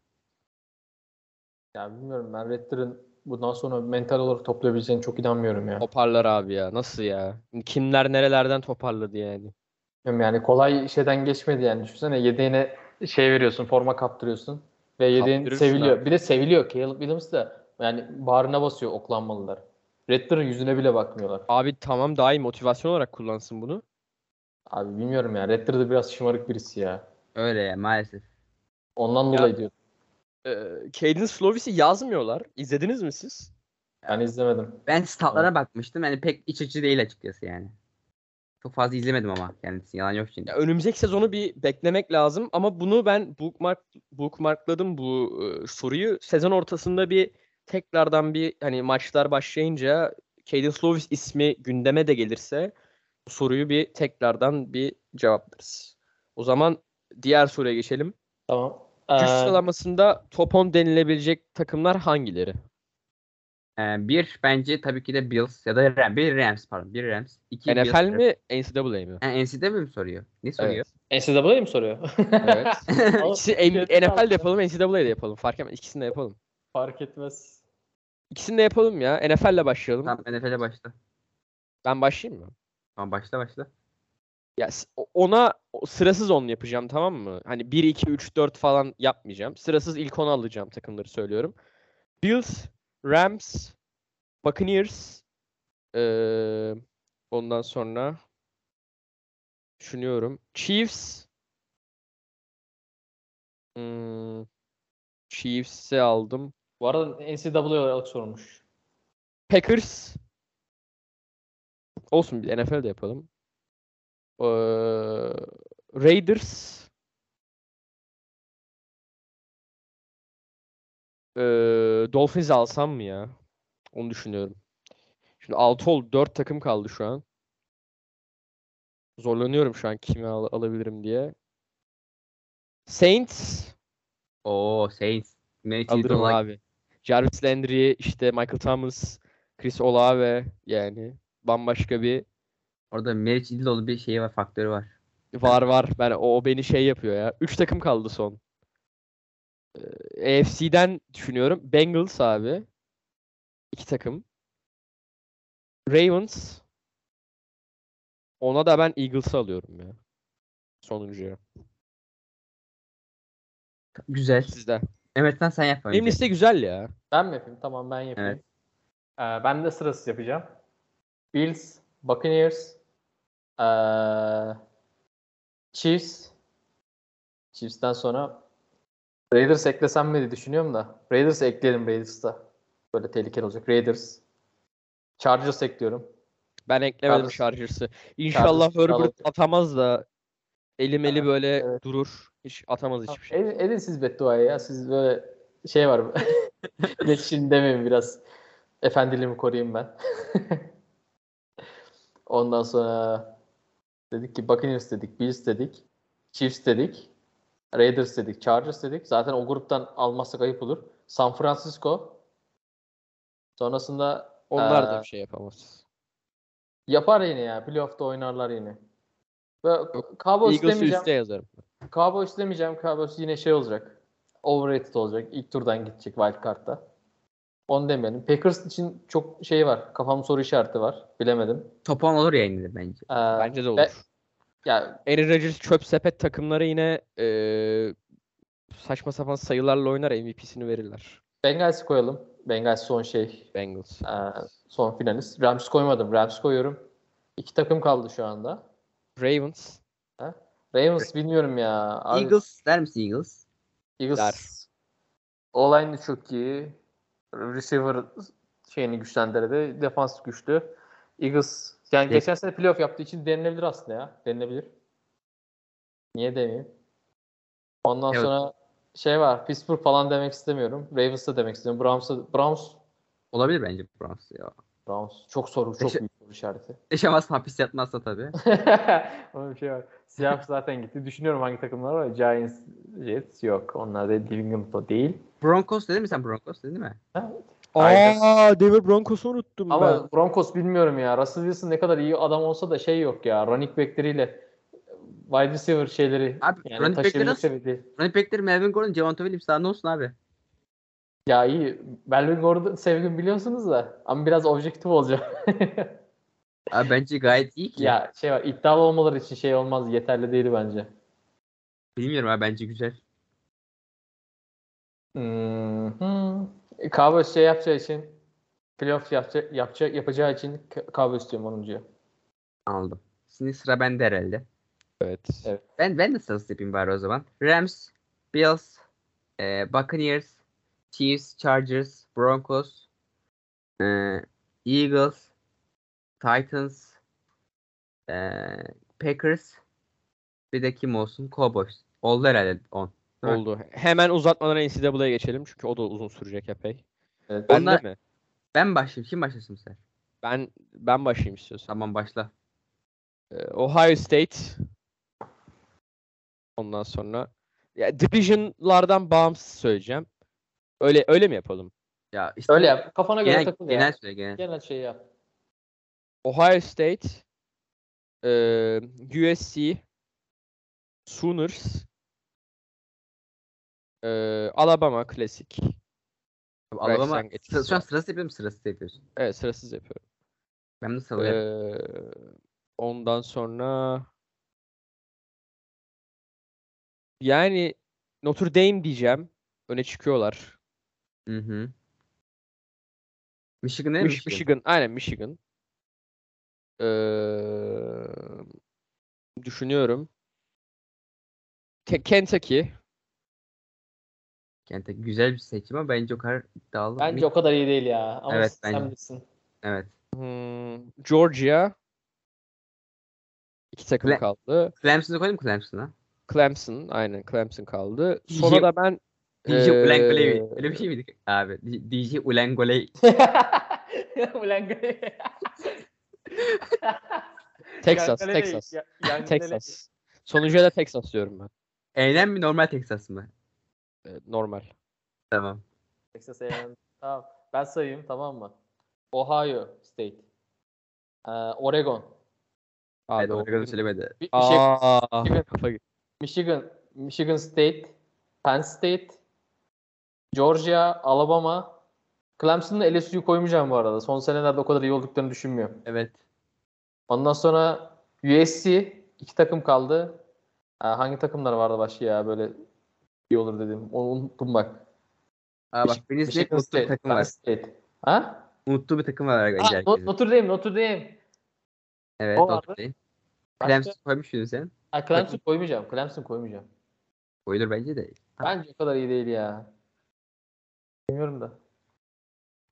Ya bilmiyorum ben Raptor'ın bundan sonra mental olarak toplayabileceğine çok inanmıyorum ya. Toparlar abi ya. Nasıl ya? Kimler nerelerden toparladı yani? Yani kolay şeyden geçmedi yani. Düşünsene yedeğine şey veriyorsun, forma kaptırıyorsun. Ve yedeğin seviliyor. abi. Bir de seviliyor. Caleb Williams da yani bağrına basıyor oklanmalılar. Raptor'ın yüzüne bile bakmıyorlar. Abi tamam daha iyi motivasyon olarak kullansın bunu. Abi bilmiyorum ya. Raptor da biraz şımarık birisi ya. Öyle ya maalesef. Ondan Ya- dolayı diyorum. Ee, Cadence Slovis'i yazmıyorlar. İzlediniz mi siz? Ben izlemedim. Ben statlara bakmıştım. Yani pek iç açıcı değil açıkçası yani. Çok fazla izlemedim ama kendisi yalan yok şimdi. Ya önümüzdeki sezonu bir beklemek lazım ama bunu ben bookmark bookmarkladım bu e, soruyu. Sezon ortasında bir tekrardan bir hani maçlar başlayınca Cadence Slovis ismi gündeme de gelirse bu soruyu bir tekrardan bir cevaplarız. O zaman diğer soruya geçelim. Tamam. Güç Ee, sıralamasında top 10 denilebilecek takımlar hangileri? Ee, bir bence tabii ki de Bills ya da Rams. Bir Rams pardon. Bir Rams. İki Bills. NFL mi, NCAA mi? Ha, NCAA mi soruyor? Ne soruyor? NCAA mi soruyor? Evet. İkisi N- Türkiye'de NFL kaldı. de yapalım, NCAA de yapalım. Fark etmez. İkisini de yapalım. Fark etmez. İkisini de yapalım ya. NFL'le başlayalım. tamam NFL'e başla. Ben başlayayım mı? Tamam başla başla. Ya ona sırasız 10 yapacağım tamam mı? Hani 1 2 3 4 falan yapmayacağım. Sırasız ilk 10'u alacağım takımları söylüyorum. Bills, Rams, Buccaneers, eee, ondan sonra düşünüyorum. Chiefs, hmm, Chiefs'i aldım. Bu arada NCAA olarak sormuş. Packers. Olsun bir NFL'de yapalım. Ee, Raiders. Ee, Dolphins alsam mı ya? Onu düşünüyorum. Şimdi 6 oldu. 4 takım kaldı şu an. Zorlanıyorum şu an kimi al- alabilirim diye. Saints Oo Saints. Meriç alırım abi. Jarvis Landry, işte Michael Thomas, Chris Olave yani bambaşka bir Orada Meriç İdiloğlu bir şeyi var, faktörü var. Var var. Ben o, beni şey yapıyor ya. 3 takım kaldı son. Ee, AFC'den düşünüyorum. Bengals abi. 2 takım. Ravens. Ona da ben Eagles'ı alıyorum ya. Sonuncuya. Güzel. Sizde. Evet lan sen yap önce. Benim liste güzel ya. Ben mi yapayım? Tamam ben yapayım. Evet. Ee, ben de sırasız yapacağım. Bills, Buccaneers, ee, Chiefs, Chiefs'ten sonra Raiders eklesem mi diye düşünüyorum da. Raiders ekleyelim Raiders'ta. Böyle tehlikeli olacak. Raiders. Chargers ekliyorum. Ben eklemedim Chargers- Chargers'ı. İnşallah Chargers Herbert atamaz da elim eli böyle evet. durur. Hiç atamaz hiçbir şey. Edin, edin siz bedduayı ya. Siz böyle şey var. İletişim demeyin biraz. Efendiliğimi koruyayım ben. Ondan sonra dedik ki Buccaneers dedik, Bills dedik, Chiefs dedik, Raiders dedik, Chargers dedik. Zaten o gruptan almazsak ayıp olur. San Francisco. Sonrasında Onlar da eee, bir şey yapamaz. yapar yine ya. Playoff'ta oynarlar yine. Ve Cowboys Eagles'ı üste yazarım. Cowboys demeyeceğim. Cowboys yine şey olacak. Overrated olacak. İlk turdan gidecek wild card'da. Onu demeyelim. Packers için çok şey var. Kafam soru işareti var. Bilemedim. Top 10 olur ya yine de bence. Ee, Bence de ve- olur. ya Aaron Rodgers çöp sepet takımları yine eee, saçma sapan sayılarla oynar MVP'sini verirler. Bengals'i koyalım. Bengals son şey. Bengals. ee, son finalist. Rams koymadım. Rams koyuyorum. İki takım kaldı şu anda. Ravens. Ravens bilmiyorum ya. Abi, Eagles der misin Eagles? Eagles. Der. Online çok iyi. Receiver şeyini güçlendirdi. Defans güçlü. Eagles yani Evet. geçen sene playoff yaptığı için denilebilir aslında ya. Denilebilir. Niye demeyeyim? Ondan Evet. sonra şey var. Pittsburgh falan demek istemiyorum. Ravens da demek istemiyorum. Browns Browns Olabilir bence Browns ya. Browns çok soru çok Teşe- büyük soru işareti. Yaşamaz hapis yatmazsa tabii. Onun bir şey var. Seahawks zaten gitti. Düşünüyorum hangi takımlar var. Giants, Jets yok. Onlar da England'da değil. Broncos dedin mi sen Broncos dedin mi? Aa, Denver Broncos'u unuttum Ama ben. Broncos bilmiyorum ya. Russell Wilson ne kadar iyi adam olsa da şey yok ya. Running back'leriyle wide receiver şeyleri Abi, yani running taşıyabilecek seviyede. Running back'leri Melvin Gordon, Javonte Williams daha ne olsun abi? Ya iyi. Melvin Gordon sevgin biliyorsunuz da ama biraz objektif olacağım. Abi bence gayet iyi ki. ya şey var iddialı olmaları için şey olmaz yeterli değil bence. Bilmiyorum abi bence güzel. Hmm. Cowboys şey yapacağı için playoff yapacağı, yapacağı, yapacağı için Cowboys diyorum 10. Aldım. Şimdi sıra bende herhalde. Evet. Evet. Ben ben de sırası yapayım bari o zaman. Rams, Bills, e, Buccaneers, Chiefs, Chargers, Broncos, e, Eagles, Titans, e, Packers, bir de kim olsun? Cowboys. Oldu herhalde 10. Evet. Oldu. Hemen uzatmadan NCAA'ya geçelim çünkü o da uzun sürecek epey. Evet. Ben Onlar- de mi? Ben başlayayım. Kim başlasın sen? Ben ben başlayayım istiyorsan. Tamam başla. Ee, Ohio State. Ondan sonra ya division'lardan bağımsız söyleyeceğim. Öyle öyle mi yapalım? Ya işte Öyle yap. Kafana göre genel, takıl genel ya. söyle genel. Genel şey yap. Ohio State, eee, USC, Sooners, eee, Alabama klasik. Alabama sıra, şu an var. sırası yapıyor musun? Sırası yapıyorsun. Evet sırasız yapıyorum. Ben de sıralayayım. Eee, ondan sonra yani Notre Dame diyeceğim. Öne çıkıyorlar. Hı hı. Michigan değil mi? Mich- Michigan. Aynen Michigan. Eee, düşünüyorum. Ke- Kentucky güzel bir seçim ama bence o kadar iddialı. Bence o kadar iyi değil ya. Ama Evet, sen bence. bilirsin. Evet. Hmm, Georgia. İki takım Cle- kaldı. Clemson'ı koyayım mı Clemson'a? Clemson. Aynen Clemson kaldı. DJ Sonra da ben DJ Ulengoley. eee, Öyle bir şey miydi abi? DJ Ulengoley. Ulan Texas, Texas. Texas. Sonuncuya da Texas diyorum ben. Eğlen mi normal Texas mı? Ee, normal. Tamam. Texas A&M. Tamam. Ben sayayım tamam mı? Ohio State. Ee, Oregon. Abi evet, Oregon'u söylemedi. Mi- Michigan, Aa, Michigan. kafa Michigan, Michigan State, Penn State, Georgia, Alabama. Clemson'la LSU'yu koymayacağım bu arada. Son senelerde o kadar iyi olduklarını düşünmüyorum. Evet. Ondan sonra USC iki takım kaldı. Ha, hangi takımlar vardı başka ya böyle iyi olur dedim. Onu unuttum bak. Aa bak Penn State Michigan unuttuğu bir State, takım var. State. Ha? Unuttuğu bir takım var Ha, bence No- herkesin. Notre Dame, Notre Dame. Evet o Notre vardı. Dame. Başka? Clemson koymuş muydun sen? Ha, Clemson koymayacağım. Clemson koymayacağım. Koyulur bence de. Bence o kadar iyi değil ya. Bilmiyorum da.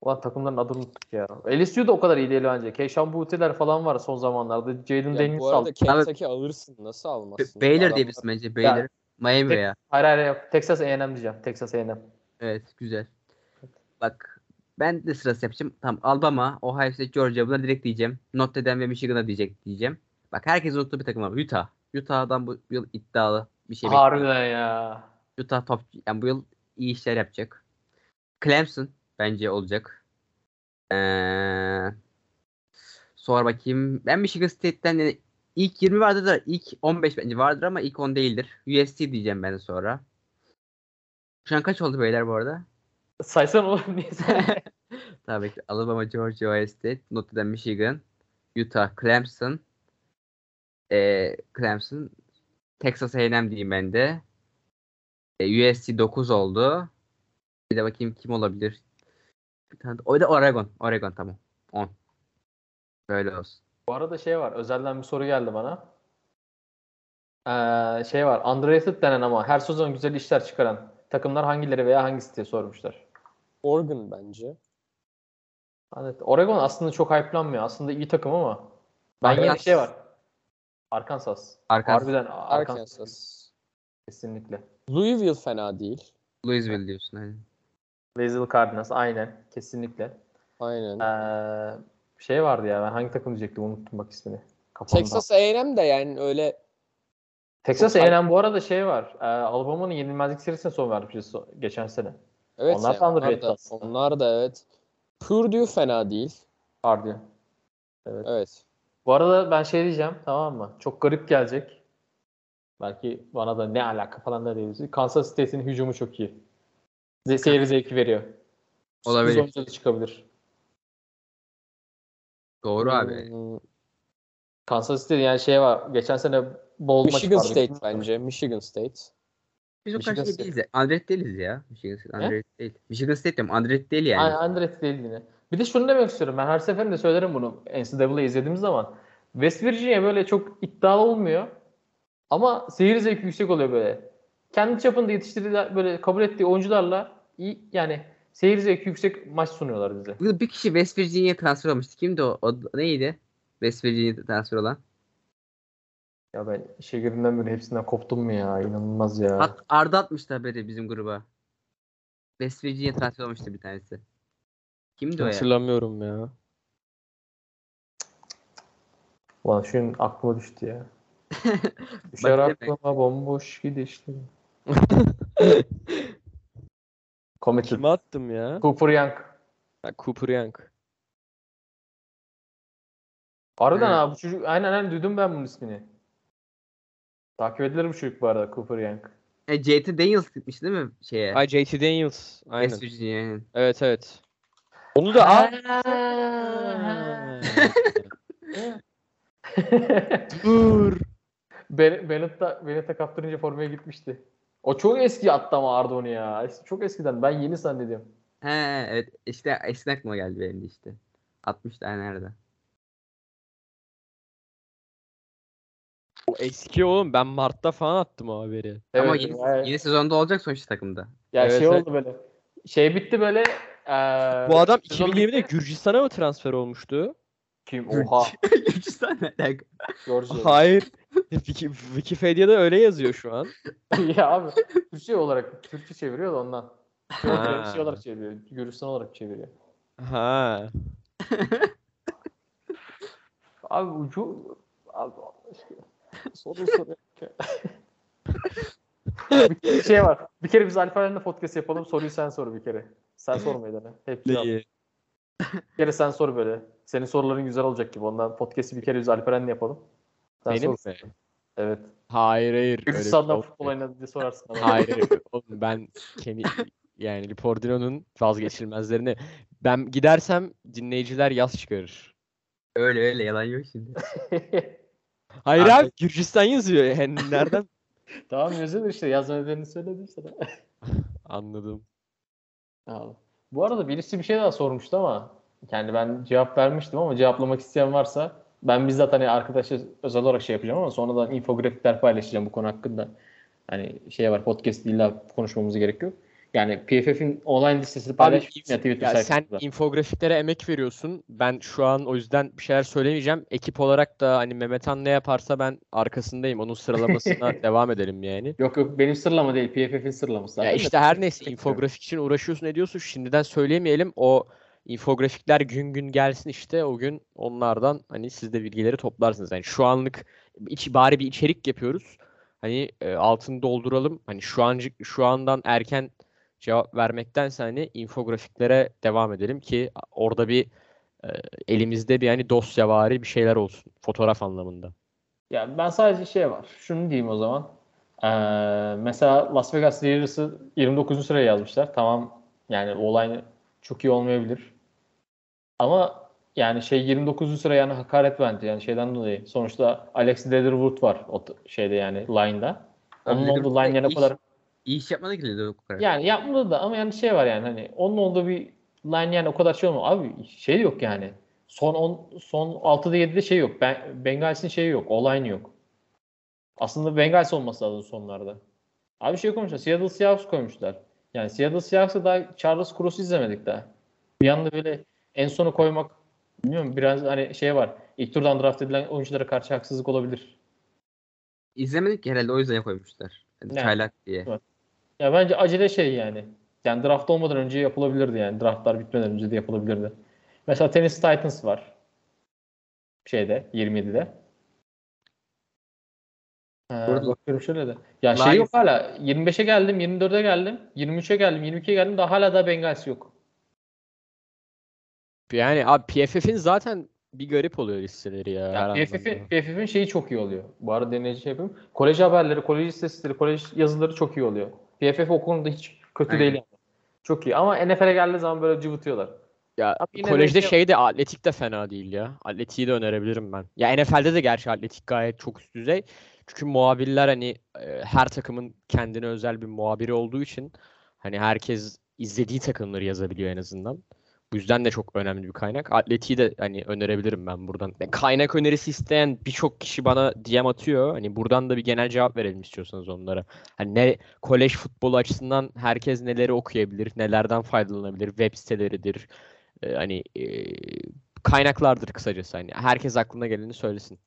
Ulan takımların adını unuttuk ya. LSU da o kadar iyi değil bence. Keşan Bute'ler falan var son zamanlarda. Jalen Ya Daniels bu arada aldı. Kentucky alırsın. Nasıl almazsın? Baylor Adamlar- diyebilirsin bence. Baylor. Miami Tek- veya. Hayır hayır yok. Texas A&M diyeceğim. Texas A&M. Evet güzel. Bak ben de sırası yapacağım. Tamam Alabama, Ohio State, Georgia bunları direkt diyeceğim. Notre Dame ve Michigan'a diyecek diyeceğim. Bak herkes unuttuğu bir takım var. Utah. Utah'dan bu yıl iddialı bir şey bekliyorum. Harbiden ya. Utah top yani bu yıl iyi işler yapacak. Clemson bence olacak. Ee, sonra bakayım. Ben Michigan State'ten yani ilk 20 vardır da ilk 15 bence vardır ama ilk 10 değildir. USC diyeceğim ben sonra. Şu an kaç oldu beyler bu arada? Saysan oğlum niye? Tabii ki Alabama, Georgia, Ohio State, Notre Dame, Michigan, Utah, Clemson, ee, Clemson, Texas A&M diyeyim ben de. E, USC 9 oldu. Bir de bakayım kim olabilir. Bir tane de, o da Oregon. Oregon tamam. 10. Böyle olsun. Bu arada şey var. Özelden bir soru geldi bana. Ee, şey var. Underrated denen ama her sezon güzel işler çıkaran takımlar hangileri veya hangisi diye sormuşlar. Oregon bence. Evet, Oregon aslında çok hype'lanmıyor. Aslında iyi takım ama ben yine Arkansas. şey var. Arkansas. Arkansas. Harbiden Arkansas. Arkansas. Kesinlikle. Louisville fena değil. Louisville diyorsun. Aynen. Louisville Cardinals aynen. Kesinlikle. Aynen. Ee, şey vardı ya ben hangi takım diyecektim unuttum bak ismini. Kafamda. Texas A&M de yani öyle Texas A&M bu arada şey var. E, Alabama'nın yenilmezlik serisine son vermişiz so- geçen sene. evet Onlar ya, da onlar underrated aslında. onlar da evet. Purdue fena değil. Hardy. Evet. Bu arada ben şey diyeceğim tamam mı? Çok garip gelecek. Belki bana da ne alaka falan da diyebiliriz. Kansas State'in hücumu çok iyi. Ze seyir zevki veriyor. Olabilir. Sürpriz çıkabilir. Doğru abi. Hmm, Kansas State yani şey var. Geçen sene bol maç Michigan vardı. State bence. Michigan State. Biz o Michigan kadar şey State. değiliz ya. Underrated değiliz ya. Michigan State underrated değil. Michigan State diyorum. Underrated değil yani. Aynen Andret değil yine. Bir de şunu demek istiyorum. Ben her seferinde söylerim bunu NCAA izlediğimiz zaman. West Virginia böyle çok iddialı olmuyor. Ama seyir zevki yüksek oluyor böyle. Kendi çapında yetiştirdiği böyle kabul ettiği oyuncularla iyi yani seyir zevki yüksek maç sunuyorlar bize. Bir kişi West Virginia'ya transfer olmuştu. Kimdi o? o neydi? West Virginia'ya transfer olan. Ya ben işe girdiğimden beri hepsinden koptum mu ya? İnanılmaz ya. At, Arda atmıştı haberi bizim gruba. West Virginia transfer olmuştu bir tanesi. Kimdi o ya? Hatırlamıyorum ya. Ulan şu aklıma düştü ya. Düşer aklıma bomboş gidişli. Committed. Kime attım ya? Cooper Young. Ha, Cooper Young. Evet. ha bu çocuk aynen aynen duydum ben bunun ismini. Takip edilir bu çocuk bu arada Cooper Young. E, JT Daniels gitmiş değil mi şeye? Ay JT Daniels. Aynen. Virginia'ya. Evet evet. Onu da al. Dur. Ben, Bennett'a Bennett'a kaptırınca formaya gitmişti. O çok eski attı ama Arda onu ya. Çok eskiden. Ben yeni zannediyorum. He evet işte eskiden aklıma geldi benim işte. 60 tane nerede? O eski oğlum. Ben Mart'ta falan attım o haberi. Ama Evet, yeni, ya, yeni sezonda olacak sonuçta takımda. ya Evet, şey evet. oldu böyle. Şey bitti böyle. eee, Bu adam sezon 2020'de bitti. Gürcistan'a mı transfer olmuştu? Kim? Oha. Gürcistan ne alaka? Hayır. Wiki- Wikipedia'da öyle yazıyor şu an. ya abi Türkçe olarak Türkçe çeviriyor da ondan. Ha. şey olarak çeviriyor. Gürcistan olarak çeviriyor. Ha. Abi ucu abi soru soru. bir şey var. Bir kere biz Alper'le podcast yapalım. Soruyu sen sor bir kere. Sen sormayı dene. Hep? Bir kere sen sor böyle. Senin soruların güzel olacak gibi. Ondan podcast'i bir kere biz Alperen'le yapalım. Sen Benim mi? Evet. Hayır hayır. bir şey futbol oynadı diye sorarsın. Ama. Hayır hayır. Oğlum ben kendi yani Lipordino'nun vazgeçilmezlerini ben gidersem dinleyiciler yaz çıkarır. öyle öyle yalan yok şimdi. Hayır Abi- abi Gürcistan yazıyor yani nereden tamam yazıyordur işte. Yazma nedenini söyledim sana. anladım. Abi. Bu arada birisi bir şey daha sormuştu ama yani ben cevap vermiştim ama cevaplamak isteyen varsa ben bizzat hani arkadaşa özel olarak şey yapacağım ama sonradan infografikler paylaşacağım bu konu hakkında. Hani şey var podcast illa konuşmamız gerek yok. Yani PFF'in online listesini paylaşmıştım ya Twitter Ya sen infografiklere emek veriyorsun. Ben şu an o yüzden bir şeyler söylemeyeceğim. Ekip olarak da hani Mehmet Han ne yaparsa ben arkasındayım. Onun sıralamasına devam edelim yani. Yok yok benim sırlama değil PFF'in sırlaması. Ya işte her neyse infografik için uğraşıyorsun ediyorsun. Şimdiden söylemeyelim. O infografikler gün gün gelsin işte. O gün onlardan hani siz de bilgileri toplarsınız. Yani şu anlık iç, bari bir içerik yapıyoruz. Hani e, altını dolduralım. Hani şu ancak şu andan erken cevap vermektense hani infografiklere devam edelim ki orada bir e, elimizde bir hani dosyavari bir şeyler olsun. Fotoğraf anlamında. Ya ben sadece şey var. Şunu diyeyim o zaman. Ee, mesela Las Vegas Raiders'ı 29. sıraya yazmışlar. Tamam yani olay çok iyi olmayabilir. Ama yani şey 29. sıra yani hakaret bence yani şeyden dolayı. Sonuçta Alex Leatherwood var o şeyde yani line'da. Onun Abi olduğu line o iş- kadar İyi iş yapmadı ki kadar. yani yapmadı da ama yani şey var yani hani onun olduğu bir line yani o kadar şey olmuyor. Abi şey yok yani. Son 10 son 6'da 7'de şey yok. Ben Bengals'in şeyi yok. O line yok. Aslında Bengals olması lazım sonlarda. Abi şey koymuşlar. Seattle Seahawks koymuşlar. Yani Seattle Seahawks'a daha Charles Cross'u izlemedik daha. Bir anda böyle en sonu koymak bilmiyorum biraz hani şey var. İlk turdan draft edilen oyunculara karşı haksızlık olabilir. İzlemedik ki herhalde o yüzden koymuşlar. Yani Ne? çaylak diye. Evet. Ya bence acele şey yani. Yani draft olmadan önce yapılabilirdi yani. Draftlar bitmeden önce de yapılabilirdi. Mesela Tennessee Titans var. Şeyde 27'de. Ee, Burada- bakıyorum şöyle de. Ya şey Lions- yok hala. 25'e geldim, 24'e geldim, 23'e geldim, 22'ye geldim. Daha hala da Bengals yok. Yani abi PFF'in zaten bir garip oluyor listeleri ya. Ya PFF'in. PFF'in şeyi çok iyi oluyor. Bu arada deneyici şey yapayım. Kolej haberleri, kolej istatistikleri, kolej yazıları çok iyi oluyor. PFF o konuda hiç kötü Aynen. değil yani. Çok iyi. Ama NFL'e geldiği zaman böyle cıvıtıyorlar. Ya kolejde şey- şey de atletik de fena değil ya. Atletiği de önerebilirim ben. Ya NFL'de de gerçi atletik gayet çok üst düzey. Çünkü muhabirler hani e, her takımın kendine özel bir muhabiri olduğu için hani herkes izlediği takımları yazabiliyor en azından. Bu yüzden de çok önemli bir kaynak. Atletiği de hani önerebilirim ben buradan. Kaynak önerisi isteyen birçok kişi bana DM atıyor. Hani buradan da bir genel cevap verelim istiyorsanız onlara. Hani ne kolej futbolu açısından herkes neleri okuyabilir, nelerden faydalanabilir, web siteleridir, e, hani e, kaynaklardır kısacası hani herkes aklına geleni söylesin.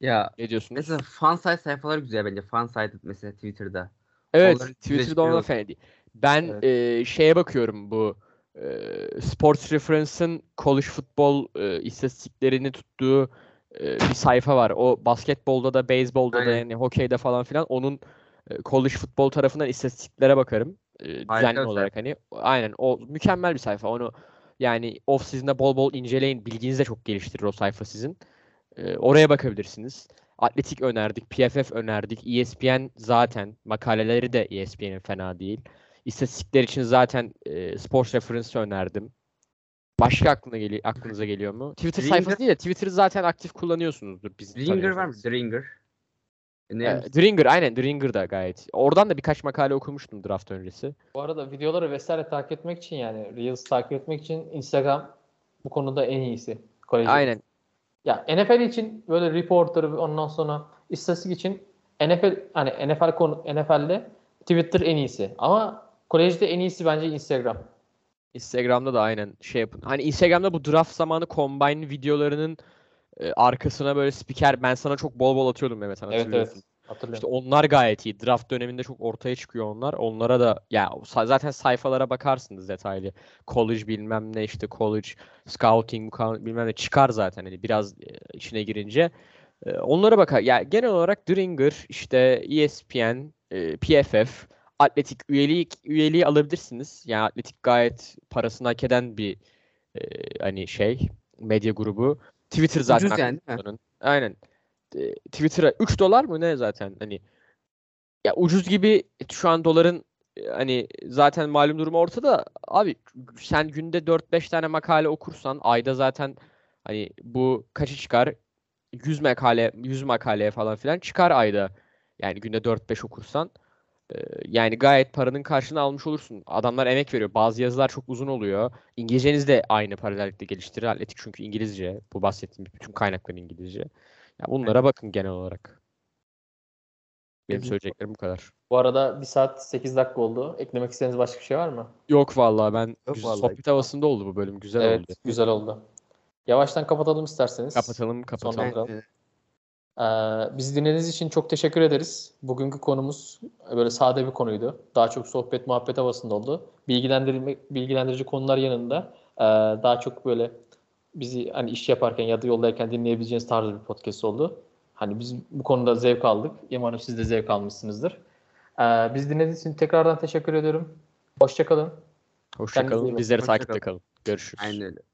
Ya Ne diyorsunuz? mesela fansite sayfaları güzel bence. Fansite mesela Twitter'da. Evet, onların Twitter'da ona fena değil. Ben Evet. e, şeye bakıyorum bu e, Sports Reference'ın college futbol e, istatistiklerini tuttuğu e, bir sayfa var. O basketbolda da, beyzbolda da yani hokeyde falan filan onun e, college futbol tarafından istatistiklere bakarım. E, düzenli bir olarak hani. Aynen o mükemmel bir sayfa. Onu yani off season'da bol bol inceleyin. Bilginizi de çok geliştirir o sayfa sizin. E, oraya bakabilirsiniz. Atletik önerdik, PFF önerdik, ESPN zaten makaleleri de ESPN'in fena değil. İstatistikler için zaten e, Sports Reference önerdim. Başka aklına geliyor, aklınıza geliyor mu? Twitter Ringer- sayfası değil de Twitter'ı zaten aktif kullanıyorsunuzdur biz Dringer var mı? tanıyorsanız. Dringer. Ne? E, Dringer aynen Dringer da gayet. Oradan da birkaç makale okumuştum draft öncesi. Bu arada videoları vesaire takip etmek için yani Reels takip etmek için Instagram bu konuda en iyisi. Kolejde. Aynen. Ya NFL için böyle reporter ondan sonra istatistik için NFL hani NFL konu NFL'de Twitter en iyisi. Ama kolejde en iyisi bence Instagram. Instagram'da da aynen şey yapın. Hani Instagram'da bu draft zamanı combine videolarının e, arkasına böyle spiker ben sana çok bol bol atıyordum Mehmet Evet evet. Hatırlıyorum. İşte onlar gayet iyi. Draft döneminde çok ortaya çıkıyor onlar. Onlara da ya zaten sayfalara bakarsınız detaylı. College bilmem ne işte college scouting bilmem ne çıkar zaten hani biraz e, içine girince. E, onlara bakar. Ya genel olarak Dringer, işte ESPN, e, PFF, Atletik üyeliği üyeliği alabilirsiniz. Yani Atletik gayet parasını hak eden bir e, hani şey medya grubu. Twitter zaten Ucuz yani. Aynen. E, Twitter'a 3 dolar mı ne zaten hani ya ucuz gibi şu an doların e, hani zaten malum durumu ortada. Abi sen günde 4-5 tane makale okursan ayda zaten hani bu kaçı çıkar? 100 makale 100 makaleye falan filan çıkar ayda. Yani günde 4-5 okursan. Ee, yani gayet paranın karşılığını almış olursun. Adamlar emek veriyor. Bazı yazılar çok uzun oluyor. İngilizceniz de aynı paralellikte geliştirir. Atletik çünkü İngilizce. Bu bahsettiğim bütün kaynaklar İngilizce. Ya bunlara bakın genel olarak. Benim Peki. söyleyeceklerim bu kadar. Bu arada 1 saat 8 dakika oldu. Eklemek istediğiniz başka bir şey var mı? Yok vallahi ben Yok güzel- vallahi. sohbet havasında oldu bu bölüm. Güzel evet, oldu. güzel oldu. Yavaştan kapatalım isterseniz. Kapatalım kapatalım. Sonra- Evet. Ee, bizi dinlediğiniz için çok teşekkür ederiz. Bugünkü konumuz böyle sade bir konuydu. Daha çok sohbet muhabbet havasında oldu. Bilgilendirme, bilgilendirici konular yanında ee, daha çok böyle bizi hani iş yaparken ya da yoldayken dinleyebileceğiniz tarzı bir podcast oldu. Hani biz bu konuda zevk aldık. Umarım siz de zevk almışsınızdır. Ee, bizi dinlediğiniz için tekrardan teşekkür ediyorum. Hoşçakalın. Hoşça Kendinize iyi kalın. bakın. Bizleri takipte kalın. kalın. Görüşürüz. Aynen öyle.